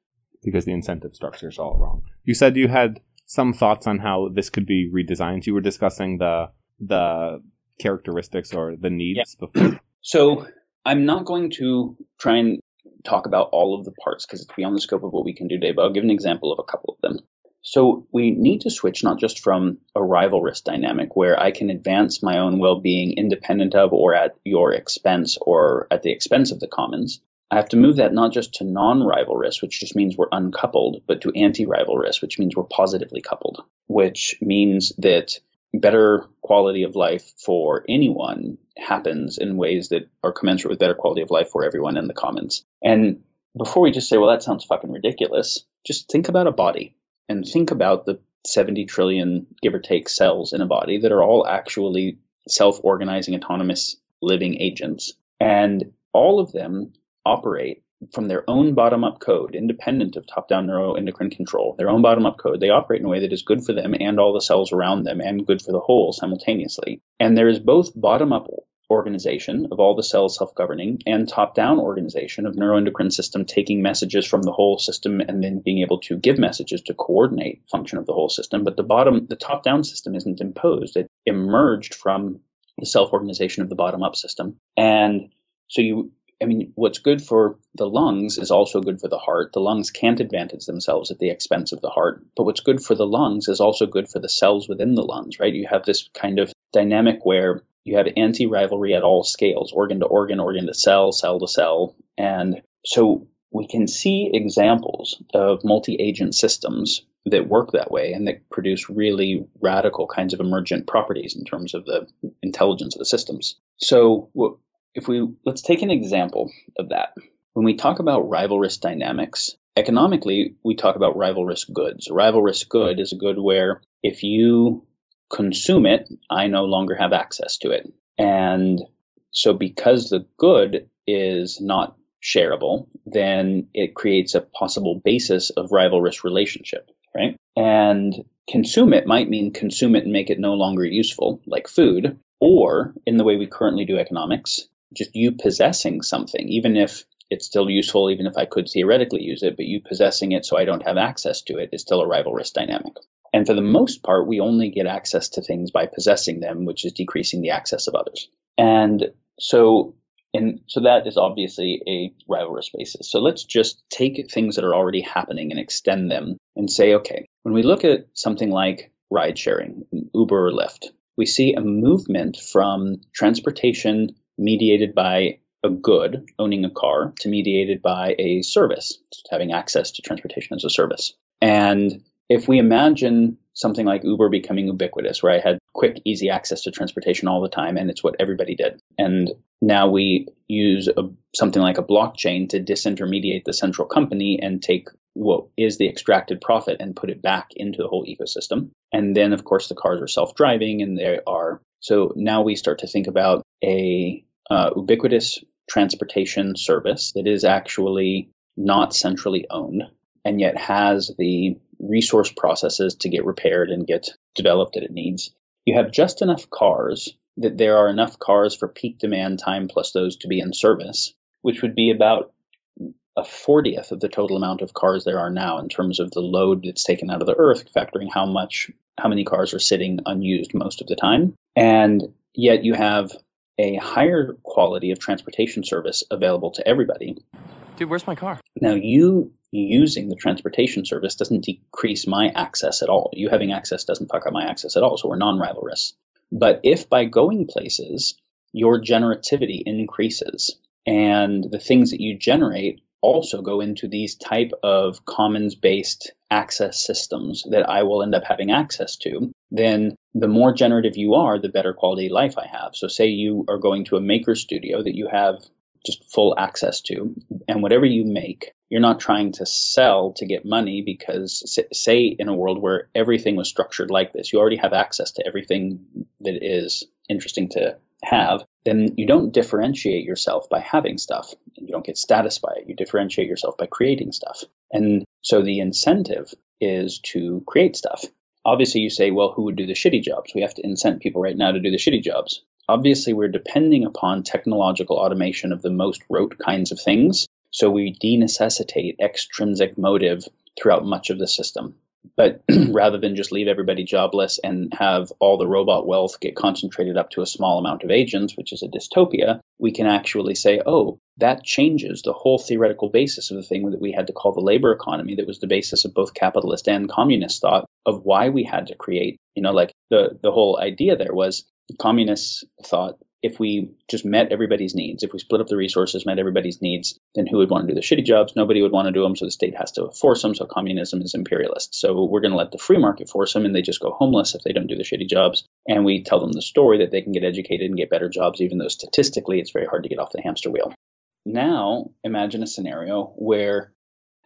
Because the incentive structure is all wrong. You said you had some thoughts on how this could be redesigned. You were discussing the the characteristics or the needs yeah. before. So I'm not going to try and talk about all of the parts because it's beyond the scope of what we can do today, but I'll give an example of a couple of them. So we need to switch not just from a rivalrous dynamic where I can advance my own well-being independent of or at your expense or at the expense of the commons. I have to move that not just to non-rivalrous, which just means we're uncoupled, but to anti-rivalrous, which means we're positively coupled, which means that better quality of life for anyone happens in ways that are commensurate with better quality of life for everyone in the commons. And before we just say, well, that sounds fucking ridiculous, just think about a body and think about the 70 trillion, give or take, cells in a body that are all actually self organizing, autonomous living agents. And all of them operate from their own bottom up code, independent of top down neuroendocrine control, their own bottom up code. They operate in a way that is good for them and all the cells around them and good for the whole simultaneously. And there is both bottom up organization of all the cells self-governing and top-down organization of neuroendocrine system taking messages from the whole system and then being able to give messages to coordinate function of the whole system but the bottom the top-down system isn't imposed it emerged from the self-organization of the bottom-up system and so you I mean, what's good for the lungs is also good for the heart. The lungs can't advantage themselves at the expense of the heart. But what's good for the lungs is also good for the cells within the lungs, right? You have this kind of dynamic where you have anti rivalry at all scales organ to organ, organ to cell, cell to cell. And so we can see examples of multi agent systems that work that way and that produce really radical kinds of emergent properties in terms of the intelligence of the systems. So if we let's take an example of that. When we talk about rivalrous dynamics, economically we talk about rivalrous goods. A rivalrous good is a good where if you consume it, I no longer have access to it. And so because the good is not shareable, then it creates a possible basis of rivalrous relationship, right? And consume it might mean consume it and make it no longer useful, like food, or in the way we currently do economics, just you possessing something, even if it's still useful, even if I could theoretically use it, but you possessing it so I don't have access to it is still a rivalrous dynamic. And for the most part, we only get access to things by possessing them, which is decreasing the access of others. And so, and so that is obviously a rivalrous basis. So let's just take things that are already happening and extend them and say, okay, when we look at something like ride sharing, Uber or Lyft, we see a movement from transportation mediated by a good, owning a car, to mediated by a service, having access to transportation as a service. And if we imagine something like Uber becoming ubiquitous, where I had quick, easy access to transportation all the time, and it's what everybody did. And now we use a, something like a blockchain to disintermediate the central company and take what is the extracted profit and put it back into the whole ecosystem. And then, of course, the cars are self driving and they are. So now we start to think about a uh, ubiquitous transportation service that is actually not centrally owned and yet has the resource processes to get repaired and get developed that it needs. You have just enough cars that there are enough cars for peak demand time plus those to be in service, which would be about a 40th of the total amount of cars there are now in terms of the load that's taken out of the earth, factoring how much, how many cars are sitting unused most of the time. And yet you have a higher quality of transportation service available to everybody. Dude, where's my car? Now, you using the transportation service doesn't decrease my access at all. You having access doesn't fuck up my access at all, so we're non-rivalrous. But if by going places, your generativity increases and the things that you generate also go into these type of commons based access systems that I will end up having access to, then the more generative you are, the better quality life I have. So, say you are going to a maker studio that you have just full access to, and whatever you make, you're not trying to sell to get money because, say, in a world where everything was structured like this, you already have access to everything that is interesting to have, then you don't differentiate yourself by having stuff. You don't get status by it. You differentiate yourself by creating stuff. And so the incentive is to create stuff. Obviously, you say, well, who would do the shitty jobs? We have to incent people right now to do the shitty jobs. Obviously, we're depending upon technological automation of the most rote kinds of things. So we denecessitate extrinsic motive throughout much of the system. But rather than just leave everybody jobless and have all the robot wealth get concentrated up to a small amount of agents, which is a dystopia, we can actually say, oh, that changes the whole theoretical basis of the thing that we had to call the labor economy, that was the basis of both capitalist and communist thought of why we had to create, you know, like the, the whole idea there was communists thought if we just met everybody's needs, if we split up the resources, met everybody's needs, then who would want to do the shitty jobs? Nobody would want to do them, so the state has to force them. So communism is imperialist. So we're going to let the free market force them, and they just go homeless if they don't do the shitty jobs. And we tell them the story that they can get educated and get better jobs, even though statistically it's very hard to get off the hamster wheel. Now, imagine a scenario where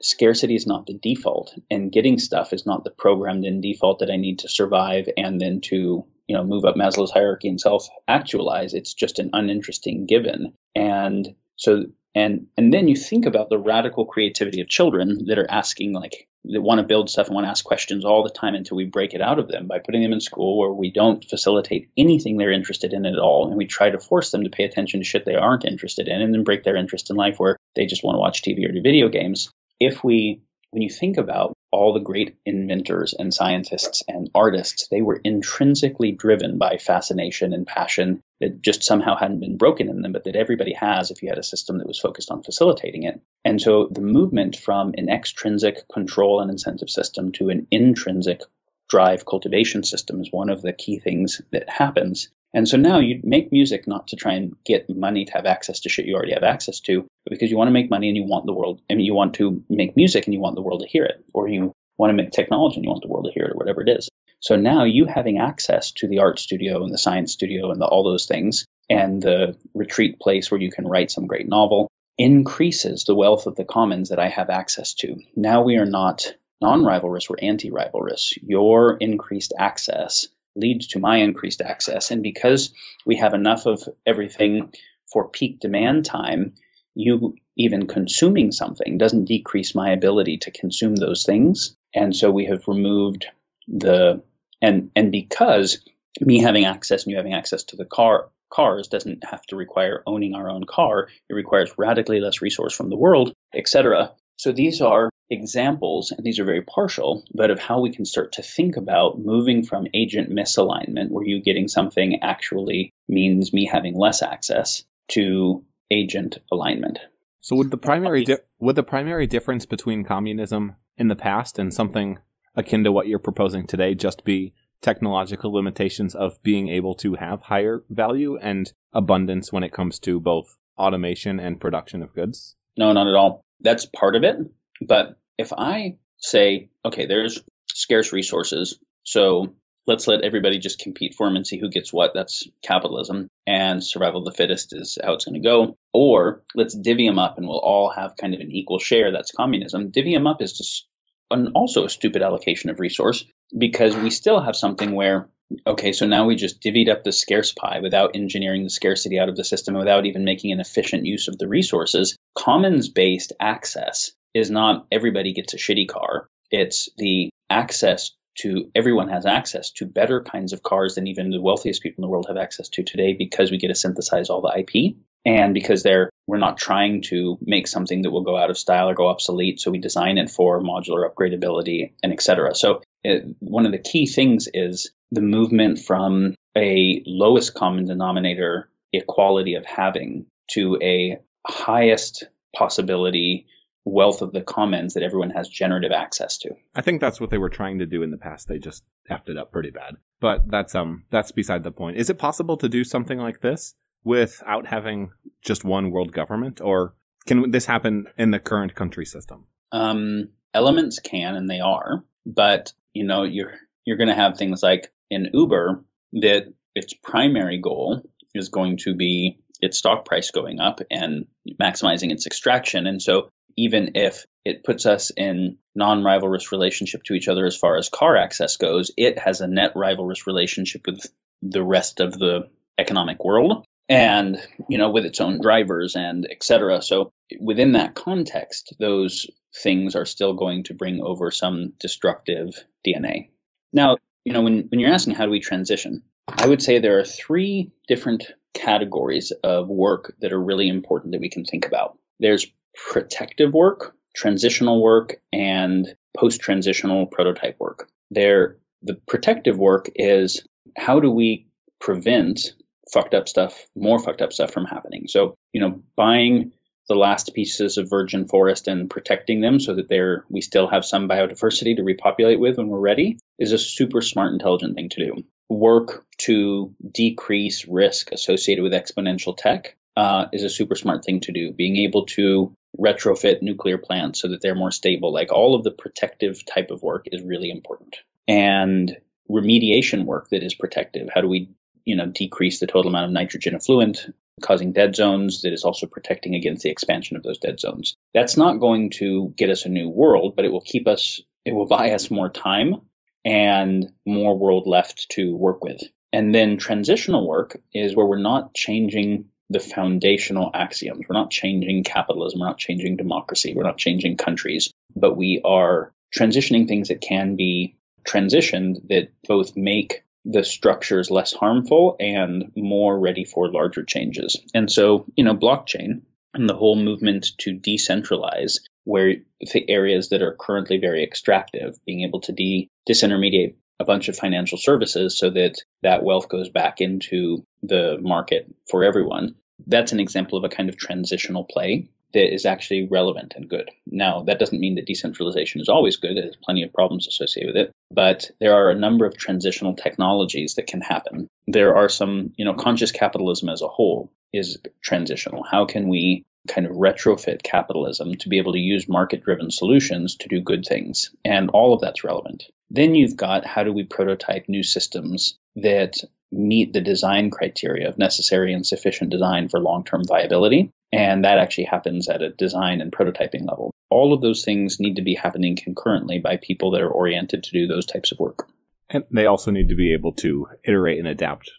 scarcity is not the default, and getting stuff is not the programmed in default that I need to survive and then to you know move up Maslow's hierarchy and self actualize. It's just an uninteresting given, and so and and then you think about the radical creativity of children that are asking like that want to build stuff and want to ask questions all the time until we break it out of them by putting them in school where we don't facilitate anything they're interested in at all and we try to force them to pay attention to shit they aren't interested in and then break their interest in life where they just want to watch TV or do video games if we when you think about all the great inventors and scientists and artists, they were intrinsically driven by fascination and passion that just somehow hadn't been broken in them, but that everybody has if you had a system that was focused on facilitating it. And so the movement from an extrinsic control and incentive system to an intrinsic drive cultivation system is one of the key things that happens. And so now you make music not to try and get money to have access to shit you already have access to, but because you want to make money and you want the world, I mean, you want to make music and you want the world to hear it, or you want to make technology and you want the world to hear it, or whatever it is. So now you having access to the art studio and the science studio and the, all those things, and the retreat place where you can write some great novel increases the wealth of the commons that I have access to. Now we are not non-rivalrous, we're anti-rivalrous. Your increased access leads to my increased access. And because we have enough of everything for peak demand time, you even consuming something doesn't decrease my ability to consume those things. And so we have removed the and and because me having access and you having access to the car cars doesn't have to require owning our own car. It requires radically less resource from the world, etc. So these are examples, and these are very partial, but of how we can start to think about moving from agent misalignment, where you getting something actually means me having less access, to agent alignment. So would the primary di- would the primary difference between communism in the past and something akin to what you're proposing today just be technological limitations of being able to have higher value and abundance when it comes to both automation and production of goods? No, not at all. That's part of it. But if I say, okay, there's scarce resources, so let's let everybody just compete for them and see who gets what. That's capitalism, and survival of the fittest is how it's going to go. Or let's divvy them up and we'll all have kind of an equal share. That's communism. Divvy them up is just an, also a stupid allocation of resource because we still have something where okay, so now we just divvied up the scarce pie without engineering the scarcity out of the system, without even making an efficient use of the resources. Commons based access is not everybody gets a shitty car. It's the access to everyone has access to better kinds of cars than even the wealthiest people in the world have access to today because we get to synthesize all the IP and because they're we're not trying to make something that will go out of style or go obsolete so we design it for modular upgradability and etc so it, one of the key things is the movement from a lowest common denominator equality of having to a highest possibility wealth of the commons that everyone has generative access to. I think that's what they were trying to do in the past. They just effed it up pretty bad. But that's um that's beside the point. Is it possible to do something like this without having just one world government or can this happen in the current country system? Um, elements can and they are, but you know, you're you're going to have things like in Uber that its primary goal is going to be its stock price going up and maximizing its extraction. And so even if it puts us in non-rivalrous relationship to each other as far as car access goes, it has a net rivalrous relationship with the rest of the economic world and you know with its own drivers and etc so within that context those things are still going to bring over some destructive dna now you know when, when you're asking how do we transition i would say there are three different categories of work that are really important that we can think about. There's protective work transitional work and post-transitional prototype work. There the protective work is how do we prevent fucked up stuff, more fucked up stuff from happening. So, you know, buying the last pieces of virgin forest and protecting them so that they're we still have some biodiversity to repopulate with when we're ready is a super smart intelligent thing to do. Work to decrease risk associated with exponential tech uh, is a super smart thing to do. Being able to retrofit nuclear plants so that they're more stable like all of the protective type of work is really important. And remediation work that is protective. How do we you know, decrease the total amount of nitrogen effluent, causing dead zones that is also protecting against the expansion of those dead zones. That's not going to get us a new world, but it will keep us, it will buy us more time and more world left to work with. And then transitional work is where we're not changing the foundational axioms. We're not changing capitalism. We're not changing democracy. We're not changing countries, but we are transitioning things that can be transitioned that both make the structures less harmful and more ready for larger changes. And so, you know, blockchain and the whole movement to decentralize where the areas that are currently very extractive, being able to de- disintermediate a bunch of financial services so that that wealth goes back into the market for everyone. That's an example of a kind of transitional play that is actually relevant and good. Now, that doesn't mean that decentralization is always good. There's plenty of problems associated with it, but there are a number of transitional technologies that can happen. There are some, you know, conscious capitalism as a whole is transitional. How can we kind of retrofit capitalism to be able to use market driven solutions to do good things? And all of that's relevant. Then you've got how do we prototype new systems that meet the design criteria of necessary and sufficient design for long term viability. And that actually happens at a design and prototyping level. All of those things need to be happening concurrently by people that are oriented to do those types of work. And they also need to be able to iterate and adapt.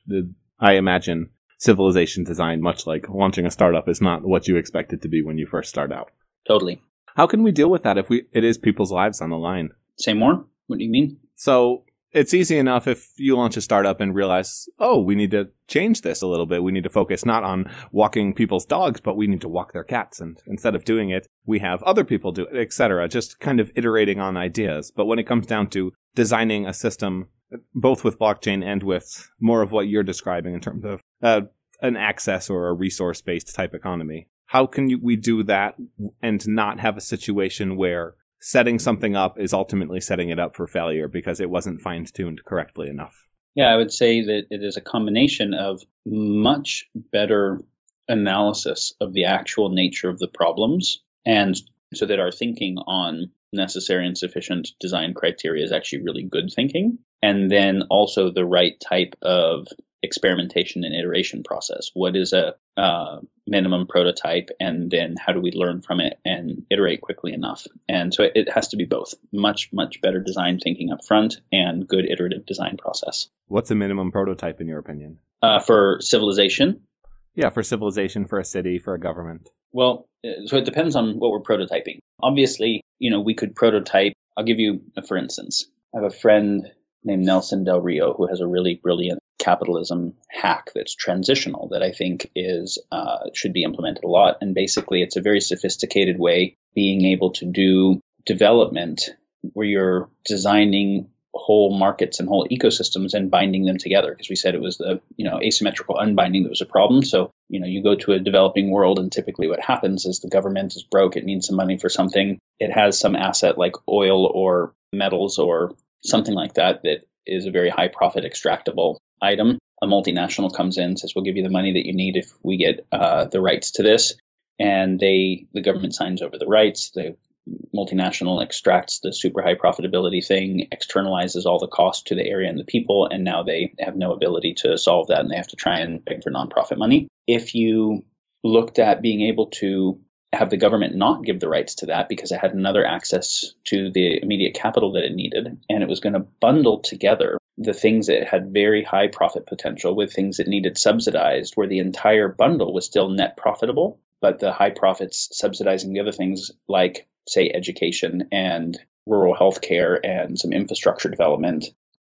I imagine civilization design, much like launching a startup, is not what you expect it to be when you first start out. Totally. How can we deal with that if we it is people's lives on the line? Say more? What do you mean? So it's easy enough if you launch a startup and realize, oh, we need to change this a little bit. We need to focus not on walking people's dogs, but we need to walk their cats. And instead of doing it, we have other people do it, etc. Just kind of iterating on ideas. But when it comes down to designing a system, both with blockchain and with more of what you're describing in terms of uh, an access or a resource based type economy, how can you, we do that and not have a situation where setting something up is ultimately setting it up for failure because it wasn't fine tuned correctly enough. Yeah, I would say that it is a combination of much better analysis of the actual nature of the problems and so that our thinking on necessary and sufficient design criteria is actually really good thinking and then also the right type of experimentation and iteration process. What is a uh, minimum prototype, and then how do we learn from it and iterate quickly enough? And so it has to be both much, much better design thinking up front and good iterative design process. What's a minimum prototype in your opinion? Uh, for civilization? Yeah, for civilization, for a city, for a government. Well, uh, so it depends on what we're prototyping. Obviously, you know, we could prototype. I'll give you, for instance, I have a friend named Nelson Del Rio who has a really brilliant capitalism hack that's transitional that I think is uh, should be implemented a lot. And basically, it's a very sophisticated way being able to do development where you're designing whole markets and whole ecosystems and binding them together because we said it was the you know asymmetrical unbinding that was a problem so you know you go to a developing world and typically what happens is the government is broke it needs some money for something it has some asset like oil or metals or something like that that is a very high profit extractable item. A multinational comes in, says, "We'll give you the money that you need if we get uh, the rights to this," and they, the government signs over the rights. The multinational extracts the super high profitability thing, externalizes all the cost to the area and the people, and now they have no ability to solve that and they have to try and beg for nonprofit money. If you looked at being able to have the government not give the rights to that because it had another access to the immediate capital that it needed, and it was going to bundle together the things that had very high profit potential with things that needed subsidized, where the entire bundle was still net profitable, but the high profits subsidizing the other things like, say, education and rural health care and some infrastructure development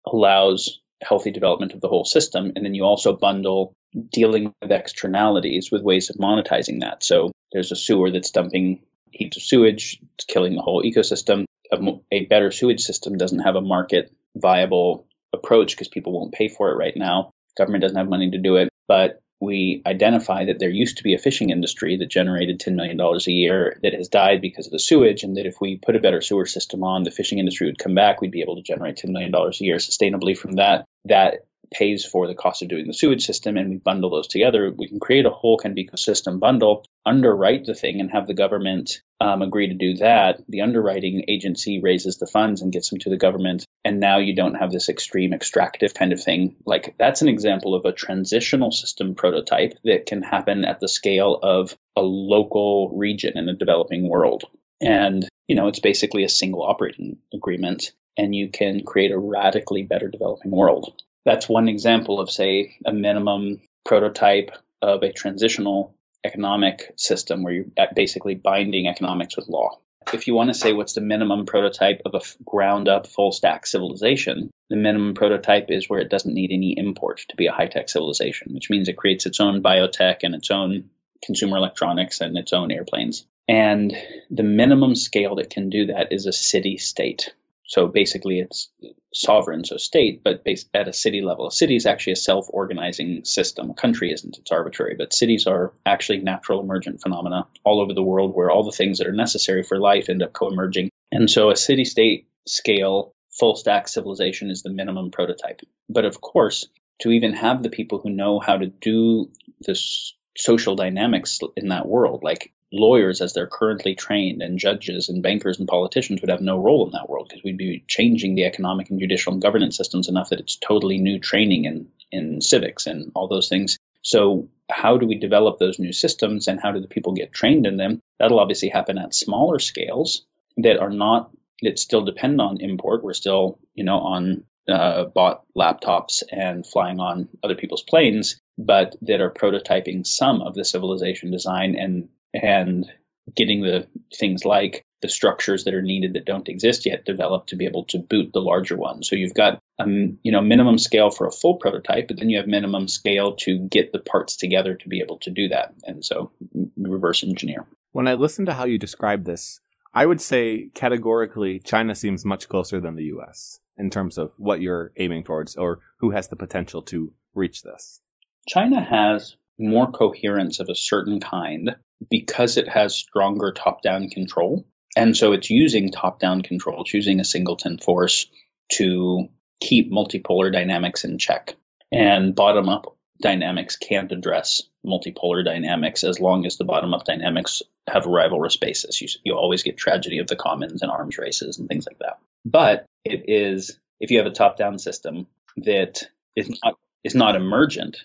allows healthy development of the whole system. And then you also bundle dealing with externalities with ways of monetizing that. So there's a sewer that's dumping heaps of sewage, it's killing the whole ecosystem. A, a better sewage system doesn't have a market viable approach because people won't pay for it right now. Government doesn't have money to do it, but we identify that there used to be a fishing industry that generated $10 million a year that has died because of the sewage, and that if we put a better sewer system on, the fishing industry would come back. We'd be able to generate $10 million a year sustainably from that. That pays for the cost of doing the sewage system and we bundle those together, we can create a whole kind of ecosystem bundle, underwrite the thing and have the government um, agree to do that. The underwriting agency raises the funds and gets them to the government. And now you don't have this extreme extractive kind of thing. Like that's an example of a transitional system prototype that can happen at the scale of a local region in a developing world. And, you know, it's basically a single operating agreement and you can create a radically better developing world that's one example of, say, a minimum prototype of a transitional economic system where you're basically binding economics with law. If you want to say what's the minimum prototype of a ground up full stack civilization, the minimum prototype is where it doesn't need any import to be a high tech civilization, which means it creates its own biotech and its own consumer electronics and its own airplanes. And the minimum scale that can do that is a city state. So basically, it's sovereign, so state, but based at a city level. A city is actually a self organizing system. A country isn't, it's arbitrary, but cities are actually natural emergent phenomena all over the world where all the things that are necessary for life end up co emerging. And so a city state scale full stack civilization is the minimum prototype. But of course, to even have the people who know how to do this social dynamics in that world, like lawyers as they're currently trained and judges and bankers and politicians would have no role in that world because we'd be changing the economic and judicial and governance systems enough that it's totally new training in, in civics and all those things. So how do we develop those new systems and how do the people get trained in them? That'll obviously happen at smaller scales that are not that still depend on import. We're still, you know, on uh, bought laptops and flying on other people's planes, but that are prototyping some of the civilization design and and getting the things like the structures that are needed that don't exist yet developed to be able to boot the larger one. So you've got um, you know minimum scale for a full prototype, but then you have minimum scale to get the parts together to be able to do that. And so reverse engineer. When I listen to how you describe this, I would say categorically China seems much closer than the US in terms of what you're aiming towards or who has the potential to reach this. China has more coherence of a certain kind because it has stronger top down control. And so it's using top down control, choosing a singleton force to keep multipolar dynamics in check. And bottom up dynamics can't address multipolar dynamics as long as the bottom up dynamics have a rivalrous basis. You, you always get tragedy of the commons and arms races and things like that. But it is, if you have a top down system that is not, is not emergent,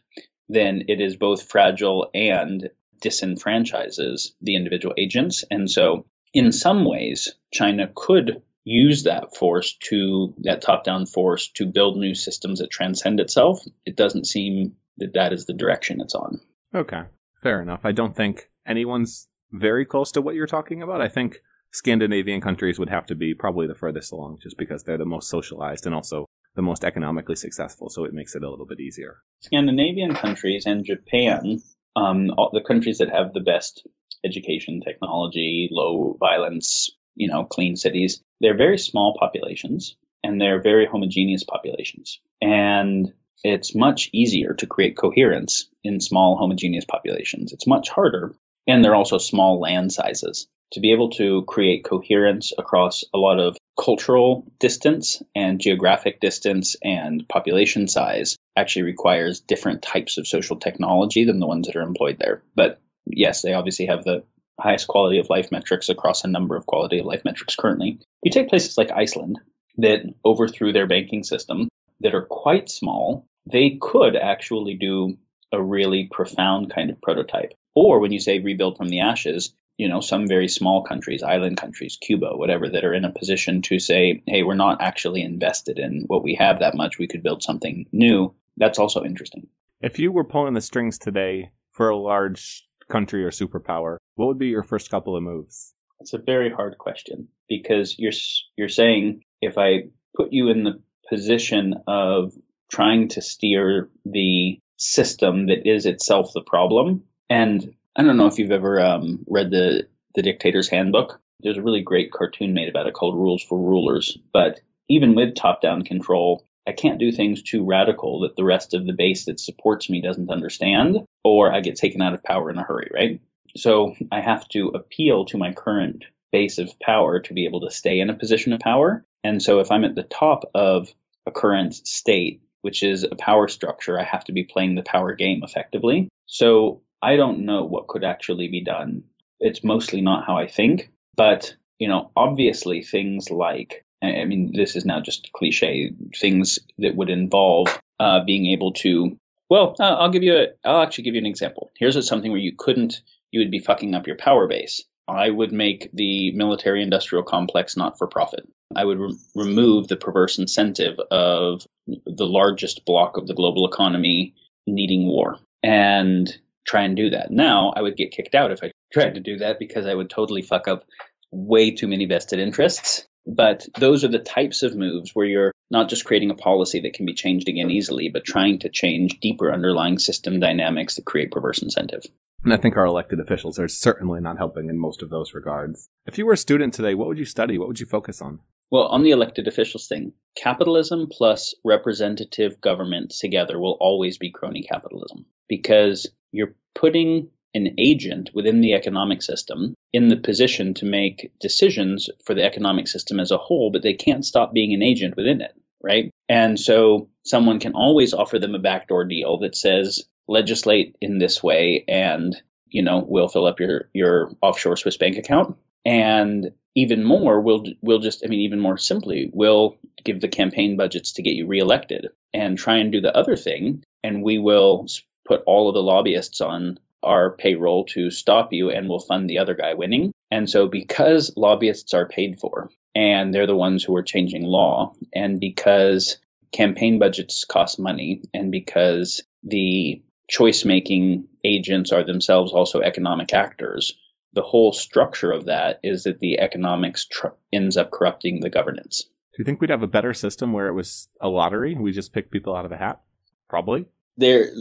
then it is both fragile and disenfranchises the individual agents. And so, in some ways, China could use that force to, that top down force, to build new systems that transcend itself. It doesn't seem that that is the direction it's on. Okay, fair enough. I don't think anyone's very close to what you're talking about. I think Scandinavian countries would have to be probably the furthest along just because they're the most socialized and also the most economically successful, so it makes it a little bit easier. Scandinavian countries and Japan um, all, the countries that have the best education, technology, low violence, you know, clean cities, they're very small populations and they're very homogeneous populations. And it's much easier to create coherence in small homogeneous populations. It's much harder. And they're also small land sizes to be able to create coherence across a lot of cultural distance and geographic distance and population size actually requires different types of social technology than the ones that are employed there. But yes, they obviously have the highest quality of life metrics across a number of quality of life metrics currently. You take places like Iceland that overthrew their banking system that are quite small, they could actually do a really profound kind of prototype. Or when you say rebuild from the ashes, you know, some very small countries, island countries, Cuba, whatever, that are in a position to say, hey, we're not actually invested in what we have that much. We could build something new. That's also interesting. If you were pulling the strings today for a large country or superpower, what would be your first couple of moves? It's a very hard question because you're you're saying if I put you in the position of trying to steer the system that is itself the problem, and I don't know if you've ever um, read the the Dictator's Handbook. There's a really great cartoon made about it called Rules for Rulers. But even with top down control, I can't do things too radical that the rest of the base that supports me doesn't understand, or I get taken out of power in a hurry, right? So I have to appeal to my current base of power to be able to stay in a position of power. And so if I'm at the top of a current state, which is a power structure, I have to be playing the power game effectively. So I don't know what could actually be done. It's mostly not how I think, but you know, obviously things like I mean, this is now just cliche things that would involve uh, being able to. Well, uh, I'll give you a. I'll actually give you an example. Here's something where you couldn't. You would be fucking up your power base. I would make the military industrial complex not for profit. I would re- remove the perverse incentive of the largest block of the global economy needing war. And try and do that. Now, I would get kicked out if I tried to do that because I would totally fuck up way too many vested interests. But those are the types of moves where you're not just creating a policy that can be changed again easily, but trying to change deeper underlying system dynamics that create perverse incentive. And I think our elected officials are certainly not helping in most of those regards. If you were a student today, what would you study? What would you focus on? Well, on the elected officials thing, capitalism plus representative government together will always be crony capitalism because you're putting an agent within the economic system in the position to make decisions for the economic system as a whole, but they can't stop being an agent within it, right? And so someone can always offer them a backdoor deal that says legislate in this way and you know we'll fill up your your offshore Swiss bank account and even more we'll we'll just I mean even more simply we'll give the campaign budgets to get you reelected and try and do the other thing and we will put all of the lobbyists on our payroll to stop you and we'll fund the other guy winning. And so because lobbyists are paid for and they're the ones who are changing law and because campaign budgets cost money and because the choice making agents are themselves also economic actors, the whole structure of that is that the economics tr- ends up corrupting the governance. Do you think we'd have a better system where it was a lottery? We just pick people out of a hat? Probably. There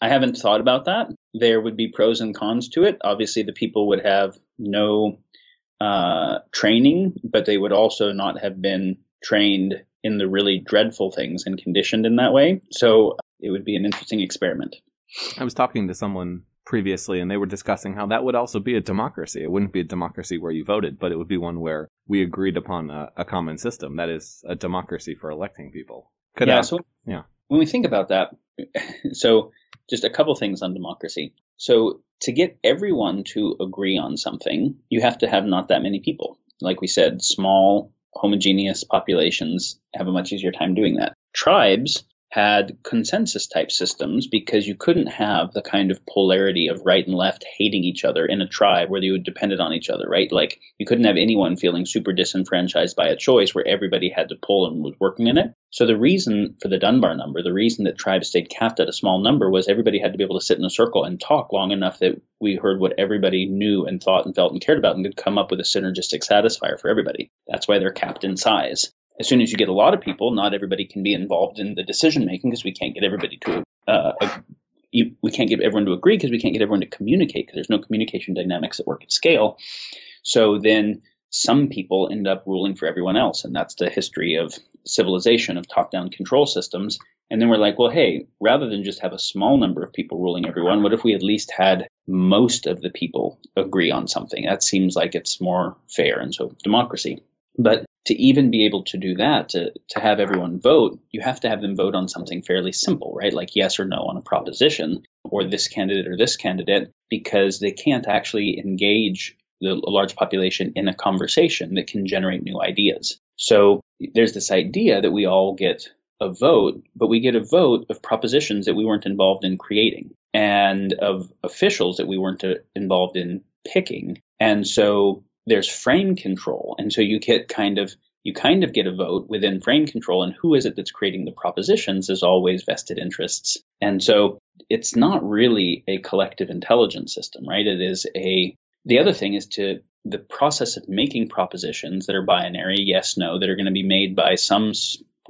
I haven't thought about that. There would be pros and cons to it. Obviously, the people would have no uh, training, but they would also not have been trained in the really dreadful things and conditioned in that way. So it would be an interesting experiment. I was talking to someone previously and they were discussing how that would also be a democracy. It wouldn't be a democracy where you voted, but it would be one where we agreed upon a, a common system. That is a democracy for electing people. Could yeah, so yeah. When we think about that, so just a couple things on democracy. So to get everyone to agree on something, you have to have not that many people. Like we said, small, homogeneous populations have a much easier time doing that. Tribes had consensus type systems because you couldn't have the kind of polarity of right and left hating each other in a tribe where they would depended on each other, right? Like you couldn't have anyone feeling super disenfranchised by a choice where everybody had to pull and was working in it. So the reason for the Dunbar number, the reason that tribes stayed capped at a small number was everybody had to be able to sit in a circle and talk long enough that we heard what everybody knew and thought and felt and cared about and could come up with a synergistic satisfier for everybody. That's why they're capped in size as soon as you get a lot of people, not everybody can be involved in the decision making because we can't get everybody to uh, we can't get everyone to agree because we can't get everyone to communicate because there's no communication dynamics that work at scale. So then some people end up ruling for everyone else, and that's the history of civilization of top-down control systems. And then we're like, well, hey, rather than just have a small number of people ruling everyone, what if we at least had most of the people agree on something? That seems like it's more fair, and so democracy. But to even be able to do that, to, to have everyone vote, you have to have them vote on something fairly simple, right? Like yes or no on a proposition, or this candidate or this candidate, because they can't actually engage the large population in a conversation that can generate new ideas. So there's this idea that we all get a vote, but we get a vote of propositions that we weren't involved in creating and of officials that we weren't uh, involved in picking. And so there's frame control. And so you get kind of you kind of get a vote within frame control and who is it that's creating the propositions is always vested interests. And so it's not really a collective intelligence system, right? It is a the other thing is to the process of making propositions that are binary, yes, no, that are going to be made by some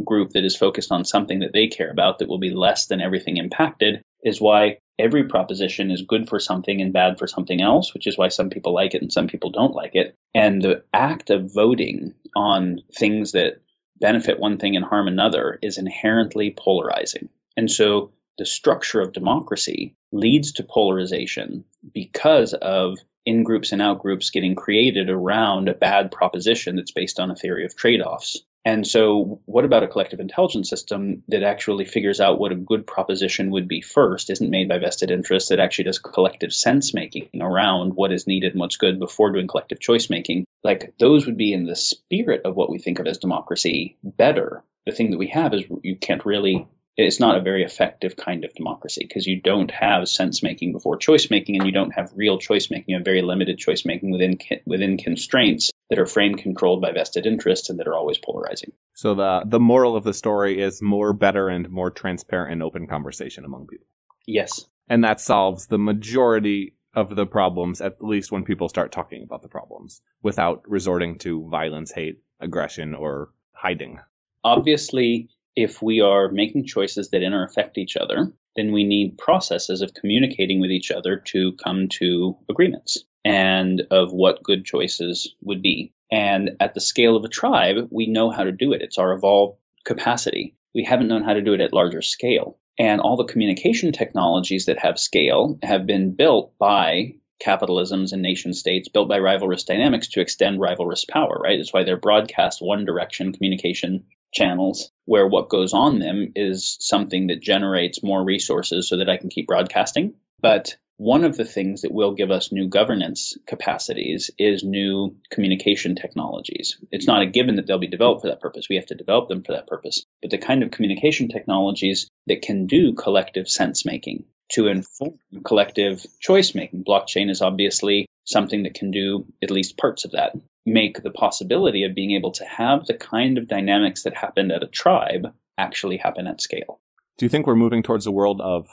group that is focused on something that they care about that will be less than everything impacted is why every proposition is good for something and bad for something else, which is why some people like it and some people don't like it. And the act of voting on things that benefit one thing and harm another is inherently polarizing. And so the structure of democracy leads to polarization because of in groups and out groups getting created around a bad proposition that's based on a theory of trade offs. And so, what about a collective intelligence system that actually figures out what a good proposition would be first, isn't made by vested interests, that actually does collective sense making around what is needed and what's good before doing collective choice making? Like, those would be in the spirit of what we think of as democracy better. The thing that we have is you can't really it's not a very effective kind of democracy because you don't have sense making before choice making and you don't have real choice making have very limited choice making within within constraints that are frame controlled by vested interests and that are always polarizing. So the the moral of the story is more better and more transparent and open conversation among people. Yes. And that solves the majority of the problems at least when people start talking about the problems without resorting to violence hate aggression or hiding. Obviously if we are making choices that interaffect each other, then we need processes of communicating with each other to come to agreements and of what good choices would be. And at the scale of a tribe, we know how to do it. It's our evolved capacity. We haven't known how to do it at larger scale. And all the communication technologies that have scale have been built by capitalisms and nation states built by rivalrous dynamics to extend rivalrous power, right? That's why they're broadcast one direction communication channels where what goes on them is something that generates more resources so that I can keep broadcasting. But one of the things that will give us new governance capacities is new communication technologies. It's not a given that they'll be developed for that purpose. We have to develop them for that purpose. But the kind of communication technologies that can do collective sense making to inform collective choice making. Blockchain is obviously something that can do at least parts of that make the possibility of being able to have the kind of dynamics that happened at a tribe actually happen at scale. Do you think we're moving towards a world of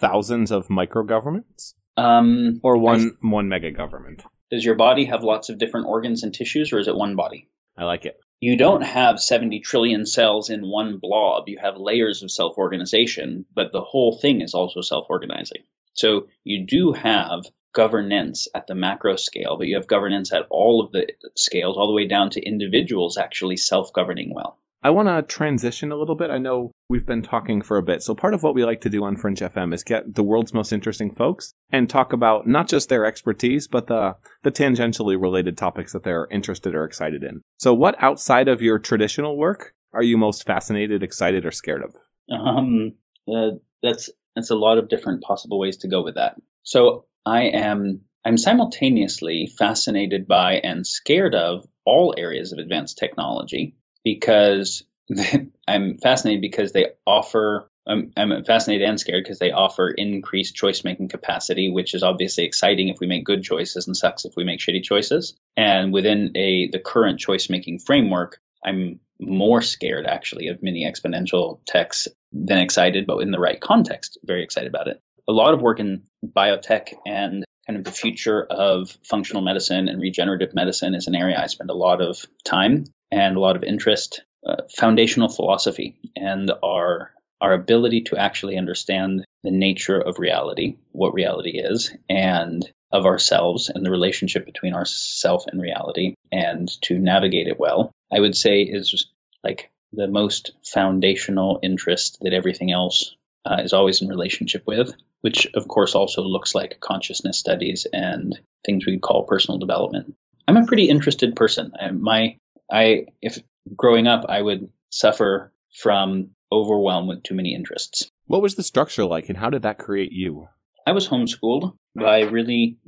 thousands of micro governments? Um, or one I, one mega government? Does your body have lots of different organs and tissues, or is it one body? I like it. You don't have 70 trillion cells in one blob. You have layers of self organization, but the whole thing is also self organizing. So you do have governance at the macro scale, but you have governance at all of the scales, all the way down to individuals actually self governing well. I want to transition a little bit. I know we've been talking for a bit. So, part of what we like to do on Fringe FM is get the world's most interesting folks and talk about not just their expertise, but the, the tangentially related topics that they're interested or excited in. So, what outside of your traditional work are you most fascinated, excited, or scared of? Um, uh, that's that's a lot of different possible ways to go with that. So, I am I'm simultaneously fascinated by and scared of all areas of advanced technology because I'm fascinated because they offer I'm, I'm fascinated and scared because they offer increased choice making capacity, which is obviously exciting if we make good choices and sucks if we make shitty choices. And within a the current choice making framework, I'm more scared actually of mini exponential techs than excited, but in the right context, very excited about it a lot of work in biotech and kind of the future of functional medicine and regenerative medicine is an area I spend a lot of time and a lot of interest. Uh, foundational philosophy and our our ability to actually understand the nature of reality, what reality is, and of ourselves and the relationship between ourself and reality, and to navigate it well, I would say is like the most foundational interest that everything else uh, is always in relationship with, which of course also looks like consciousness studies and things we call personal development. I'm a pretty interested person. I, my, I, if growing up, I would suffer from overwhelm with too many interests. What was the structure like, and how did that create you? I was homeschooled by really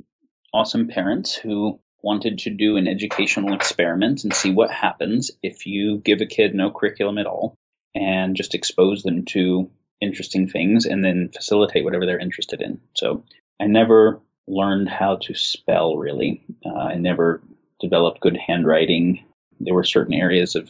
awesome parents who wanted to do an educational experiment and see what happens if you give a kid no curriculum at all and just expose them to interesting things and then facilitate whatever they're interested in. So I never learned how to spell really. Uh, I never developed good handwriting. There were certain areas of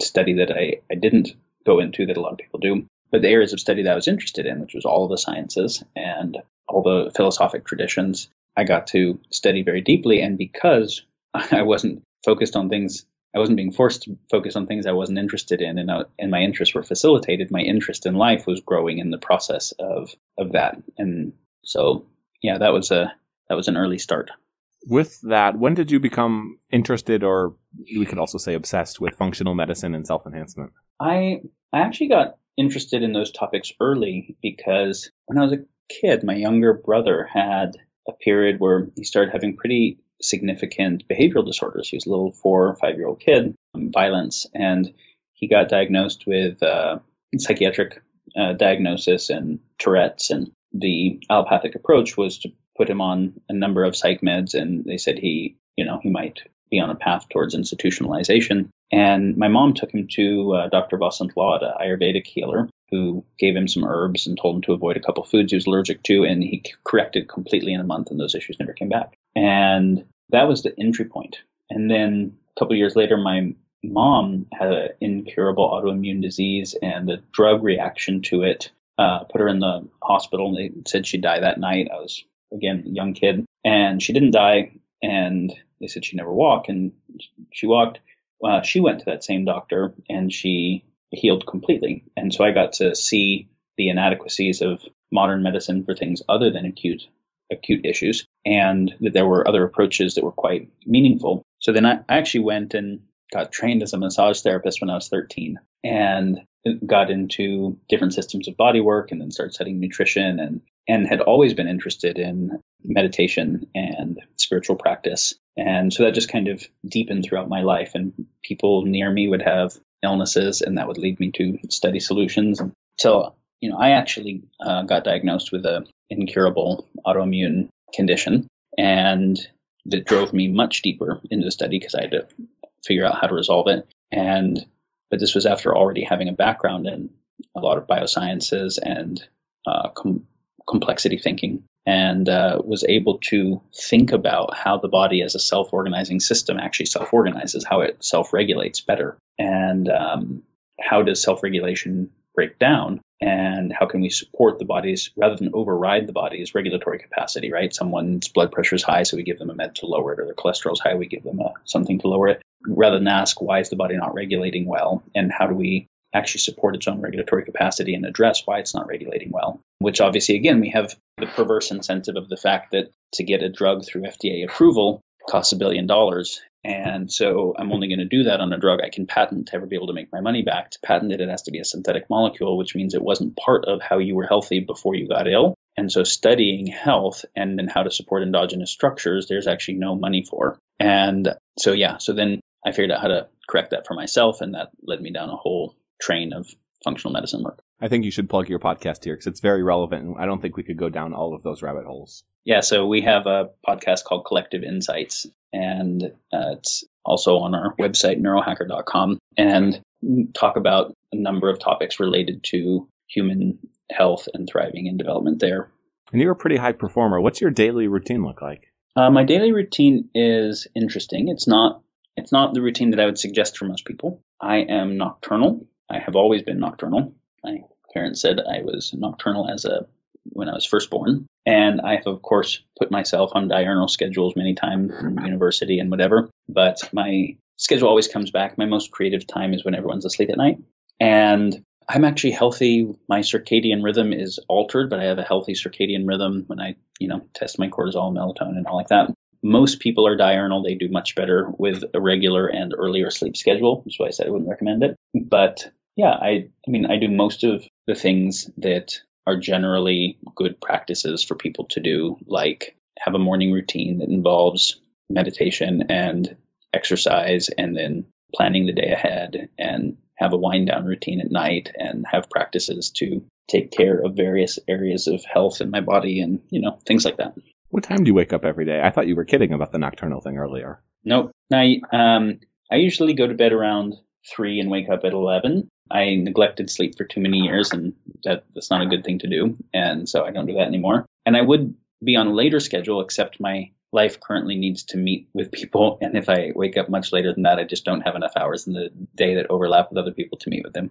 study that I, I didn't go into that a lot of people do. But the areas of study that I was interested in, which was all the sciences and all the philosophic traditions, I got to study very deeply. And because I wasn't focused on things, I wasn't being forced to focus on things I wasn't interested in, and, uh, and my interests were facilitated. My interest in life was growing in the process of of that, and so yeah, that was a that was an early start. With that, when did you become interested, or we could also say obsessed with functional medicine and self enhancement? I I actually got interested in those topics early because when I was a kid, my younger brother had a period where he started having pretty significant behavioral disorders. He was a little four or five year old kid, um, violence, and he got diagnosed with uh, psychiatric uh, diagnosis and Tourette's. And the allopathic approach was to put him on a number of psych meds, and they said he, you know, he might be on a path towards institutionalization. And my mom took him to uh, Dr. Vasant Lad, an Ayurvedic healer, who gave him some herbs and told him to avoid a couple foods he was allergic to, and he corrected completely in a month, and those issues never came back. And that was the entry point. And then a couple years later, my mom had an incurable autoimmune disease, and the drug reaction to it uh, put her in the hospital. And they said she'd die that night. I was again a young kid, and she didn't die. And they said she'd never walked, and she walked. Uh, she went to that same doctor, and she healed completely. And so I got to see the inadequacies of modern medicine for things other than acute acute issues, and that there were other approaches that were quite meaningful. So then I actually went and got trained as a massage therapist when I was 13 and got into different systems of body work and then started studying nutrition and and had always been interested in meditation and spiritual practice. And so that just kind of deepened throughout my life and people near me would have illnesses, and that would lead me to study solutions. So, you know, I actually uh, got diagnosed with a incurable autoimmune condition, and that drove me much deeper into the study because I had to figure out how to resolve it. And but this was after already having a background in a lot of biosciences and uh, com- complexity thinking and uh, was able to think about how the body as a self-organizing system actually self-organizes, how it self-regulates better, and um, how does self-regulation break down, and how can we support the body's rather than override the body's regulatory capacity. Right? Someone's blood pressure is high, so we give them a med to lower it, or their cholesterol is high, we give them a, something to lower it. Rather than ask why is the body not regulating well, and how do we actually support its own regulatory capacity and address why it's not regulating well. Which obviously, again, we have the perverse incentive of the fact that to get a drug through FDA approval costs a billion dollars. And so I'm only going to do that on a drug I can patent to ever be able to make my money back. To patent it, it has to be a synthetic molecule, which means it wasn't part of how you were healthy before you got ill. And so studying health and then how to support endogenous structures, there's actually no money for. And so, yeah, so then I figured out how to correct that for myself, and that led me down a whole train of functional medicine work. I think you should plug your podcast here because it's very relevant. And I don't think we could go down all of those rabbit holes. Yeah, so we have a podcast called Collective Insights, and uh, it's also on our website, neurohacker.com, and talk about a number of topics related to human health and thriving and development there. And you're a pretty high performer. What's your daily routine look like? Uh, my daily routine is interesting. It's not it's not the routine that I would suggest for most people. I am nocturnal. I have always been nocturnal. My parents said I was nocturnal as a when I was first born, and I have of course put myself on diurnal schedules many times in university and whatever. But my schedule always comes back. My most creative time is when everyone's asleep at night, and I'm actually healthy. My circadian rhythm is altered, but I have a healthy circadian rhythm when I, you know, test my cortisol, melatonin, and all like that. Most people are diurnal. They do much better with a regular and earlier sleep schedule. That's why I said I wouldn't recommend it. But yeah, I, I mean, I do most of the things that are generally good practices for people to do, like have a morning routine that involves meditation and exercise and then planning the day ahead and have a wind down routine at night and have practices to take care of various areas of health in my body and, you know, things like that. What time do you wake up every day? I thought you were kidding about the nocturnal thing earlier. Nope. I um I usually go to bed around three and wake up at eleven. I neglected sleep for too many years, and that, that's not a good thing to do. And so I don't do that anymore. And I would be on a later schedule, except my life currently needs to meet with people. And if I wake up much later than that, I just don't have enough hours in the day that overlap with other people to meet with them.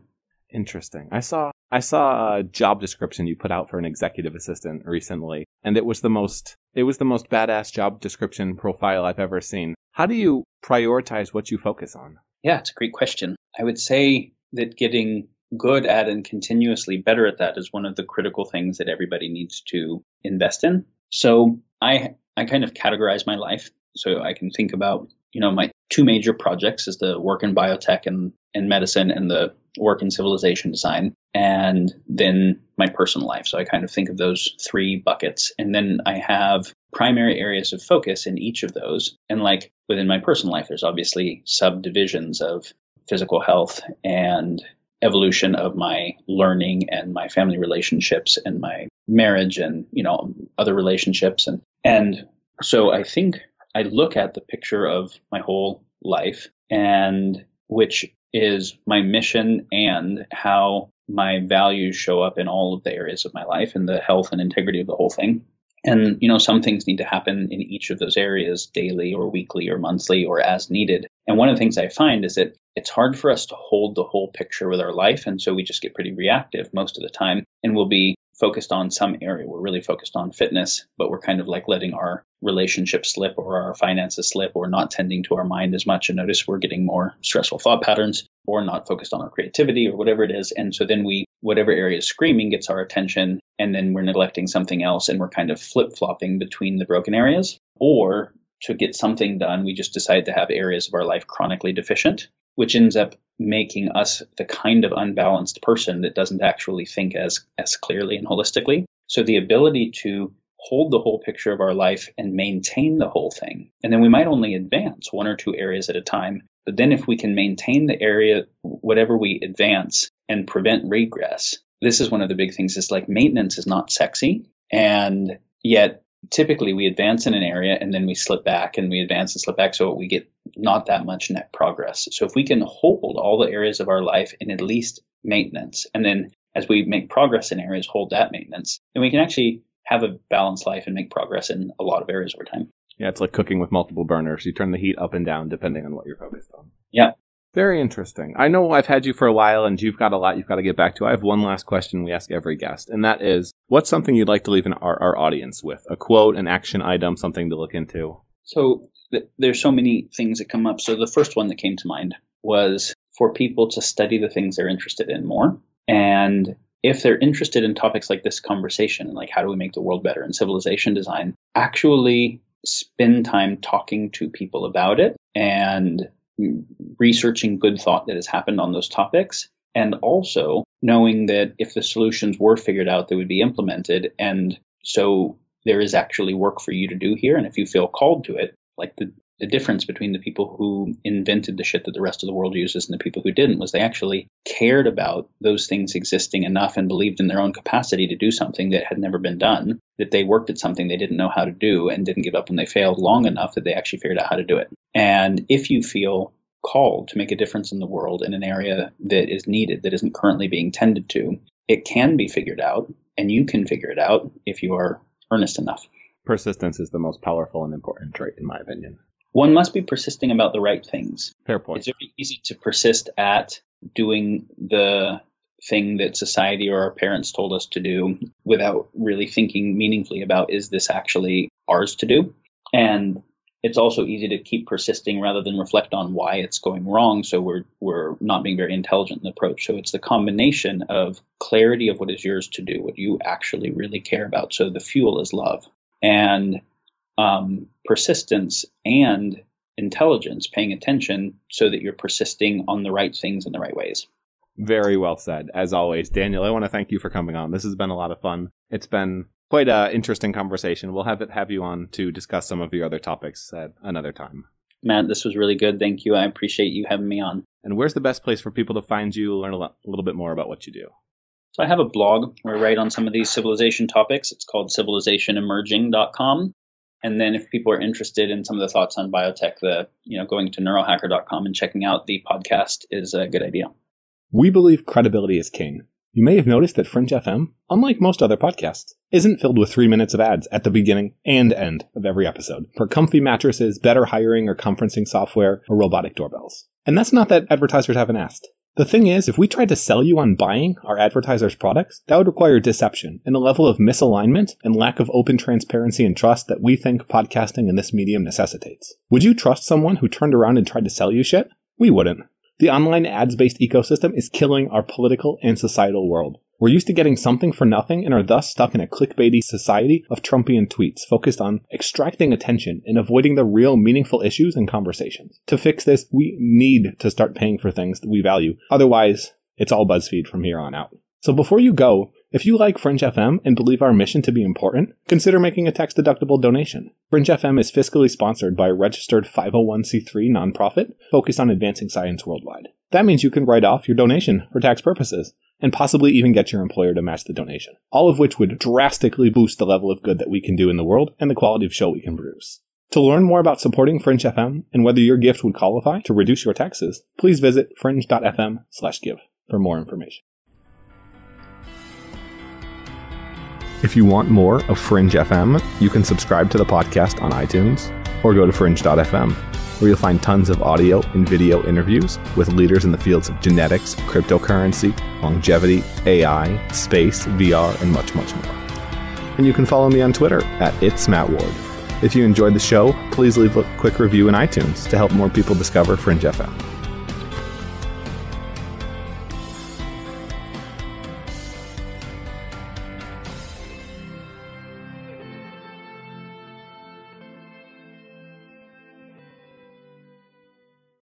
Interesting. I saw I saw a job description you put out for an executive assistant recently, and it was the most it was the most badass job description profile I've ever seen. How do you prioritize what you focus on? Yeah, it's a great question. I would say that getting good at and continuously better at that is one of the critical things that everybody needs to invest in. So I I kind of categorize my life so I can think about, you know, my two major projects is the work in biotech and, and medicine and the work in civilization design and then my personal life. So I kind of think of those three buckets. And then I have primary areas of focus in each of those. And like within my personal life, there's obviously subdivisions of physical health and evolution of my learning and my family relationships and my marriage and you know other relationships and and so I think I look at the picture of my whole life and which is my mission and how my values show up in all of the areas of my life and the health and integrity of the whole thing. And, you know, some things need to happen in each of those areas daily or weekly or monthly or as needed. And one of the things I find is that it's hard for us to hold the whole picture with our life. And so we just get pretty reactive most of the time. And we'll be focused on some area. We're really focused on fitness, but we're kind of like letting our relationship slip or our finances slip or not tending to our mind as much. And notice we're getting more stressful thought patterns or not focused on our creativity or whatever it is. And so then we, whatever area is screaming gets our attention and then we're neglecting something else and we're kind of flip flopping between the broken areas. Or to get something done, we just decide to have areas of our life chronically deficient, which ends up making us the kind of unbalanced person that doesn't actually think as, as clearly and holistically. So the ability to hold the whole picture of our life and maintain the whole thing. And then we might only advance one or two areas at a time. But then if we can maintain the area, whatever we advance and prevent regress, this is one of the big things is like maintenance is not sexy. And yet typically we advance in an area and then we slip back and we advance and slip back. So we get not that much net progress. So if we can hold all the areas of our life in at least maintenance, and then as we make progress in areas, hold that maintenance, then we can actually have a balanced life and make progress in a lot of areas over time. Yeah, it's like cooking with multiple burners. You turn the heat up and down depending on what you're focused on. Yeah. Very interesting. I know I've had you for a while and you've got a lot you've got to get back to. I have one last question we ask every guest, and that is what's something you'd like to leave our, our audience with? A quote, an action item, something to look into? So th- there's so many things that come up. So the first one that came to mind was for people to study the things they're interested in more. And if they're interested in topics like this conversation, like how do we make the world better and civilization design, actually spend time talking to people about it and researching good thought that has happened on those topics. And also knowing that if the solutions were figured out, they would be implemented. And so there is actually work for you to do here. And if you feel called to it, like the the difference between the people who invented the shit that the rest of the world uses and the people who didn't was they actually cared about those things existing enough and believed in their own capacity to do something that had never been done, that they worked at something they didn't know how to do and didn't give up when they failed long enough that they actually figured out how to do it. And if you feel called to make a difference in the world in an area that is needed, that isn't currently being tended to, it can be figured out and you can figure it out if you are earnest enough. Persistence is the most powerful and important trait, in my opinion one must be persisting about the right things. Fair point. It's very easy to persist at doing the thing that society or our parents told us to do without really thinking meaningfully about is this actually ours to do? And it's also easy to keep persisting rather than reflect on why it's going wrong. So we're we're not being very intelligent in the approach. So it's the combination of clarity of what is yours to do, what you actually really care about. So the fuel is love. And um, persistence and intelligence, paying attention so that you're persisting on the right things in the right ways. Very well said. As always, Daniel, I want to thank you for coming on. This has been a lot of fun. It's been quite an interesting conversation. We'll have it have you on to discuss some of your other topics at another time. Matt, this was really good. Thank you. I appreciate you having me on. And where's the best place for people to find you, learn a, lot, a little bit more about what you do? So I have a blog where I write on some of these civilization topics. It's called civilizationemerging.com. And then if people are interested in some of the thoughts on biotech, the you know going to neurohacker.com and checking out the podcast is a good idea. We believe credibility is king. You may have noticed that Fringe FM, unlike most other podcasts, isn't filled with three minutes of ads at the beginning and end of every episode for comfy mattresses, better hiring or conferencing software, or robotic doorbells. And that's not that advertisers haven't asked. The thing is, if we tried to sell you on buying our advertisers' products, that would require deception and a level of misalignment and lack of open transparency and trust that we think podcasting in this medium necessitates. Would you trust someone who turned around and tried to sell you shit? We wouldn't. The online ads based ecosystem is killing our political and societal world. We're used to getting something for nothing and are thus stuck in a clickbaity society of Trumpian tweets focused on extracting attention and avoiding the real meaningful issues and conversations. To fix this, we need to start paying for things that we value. Otherwise, it's all BuzzFeed from here on out. So before you go, if you like Fringe FM and believe our mission to be important, consider making a tax deductible donation. Fringe FM is fiscally sponsored by a registered 501c3 nonprofit focused on advancing science worldwide. That means you can write off your donation for tax purposes and possibly even get your employer to match the donation. All of which would drastically boost the level of good that we can do in the world and the quality of show we can produce. To learn more about supporting Fringe FM and whether your gift would qualify to reduce your taxes, please visit fringe.fm/give for more information. If you want more of Fringe FM, you can subscribe to the podcast on iTunes or go to fringe.fm, where you'll find tons of audio and video interviews with leaders in the fields of genetics, cryptocurrency, longevity, AI, space, VR, and much, much more. And you can follow me on Twitter at It's Matt Ward. If you enjoyed the show, please leave a quick review in iTunes to help more people discover Fringe FM.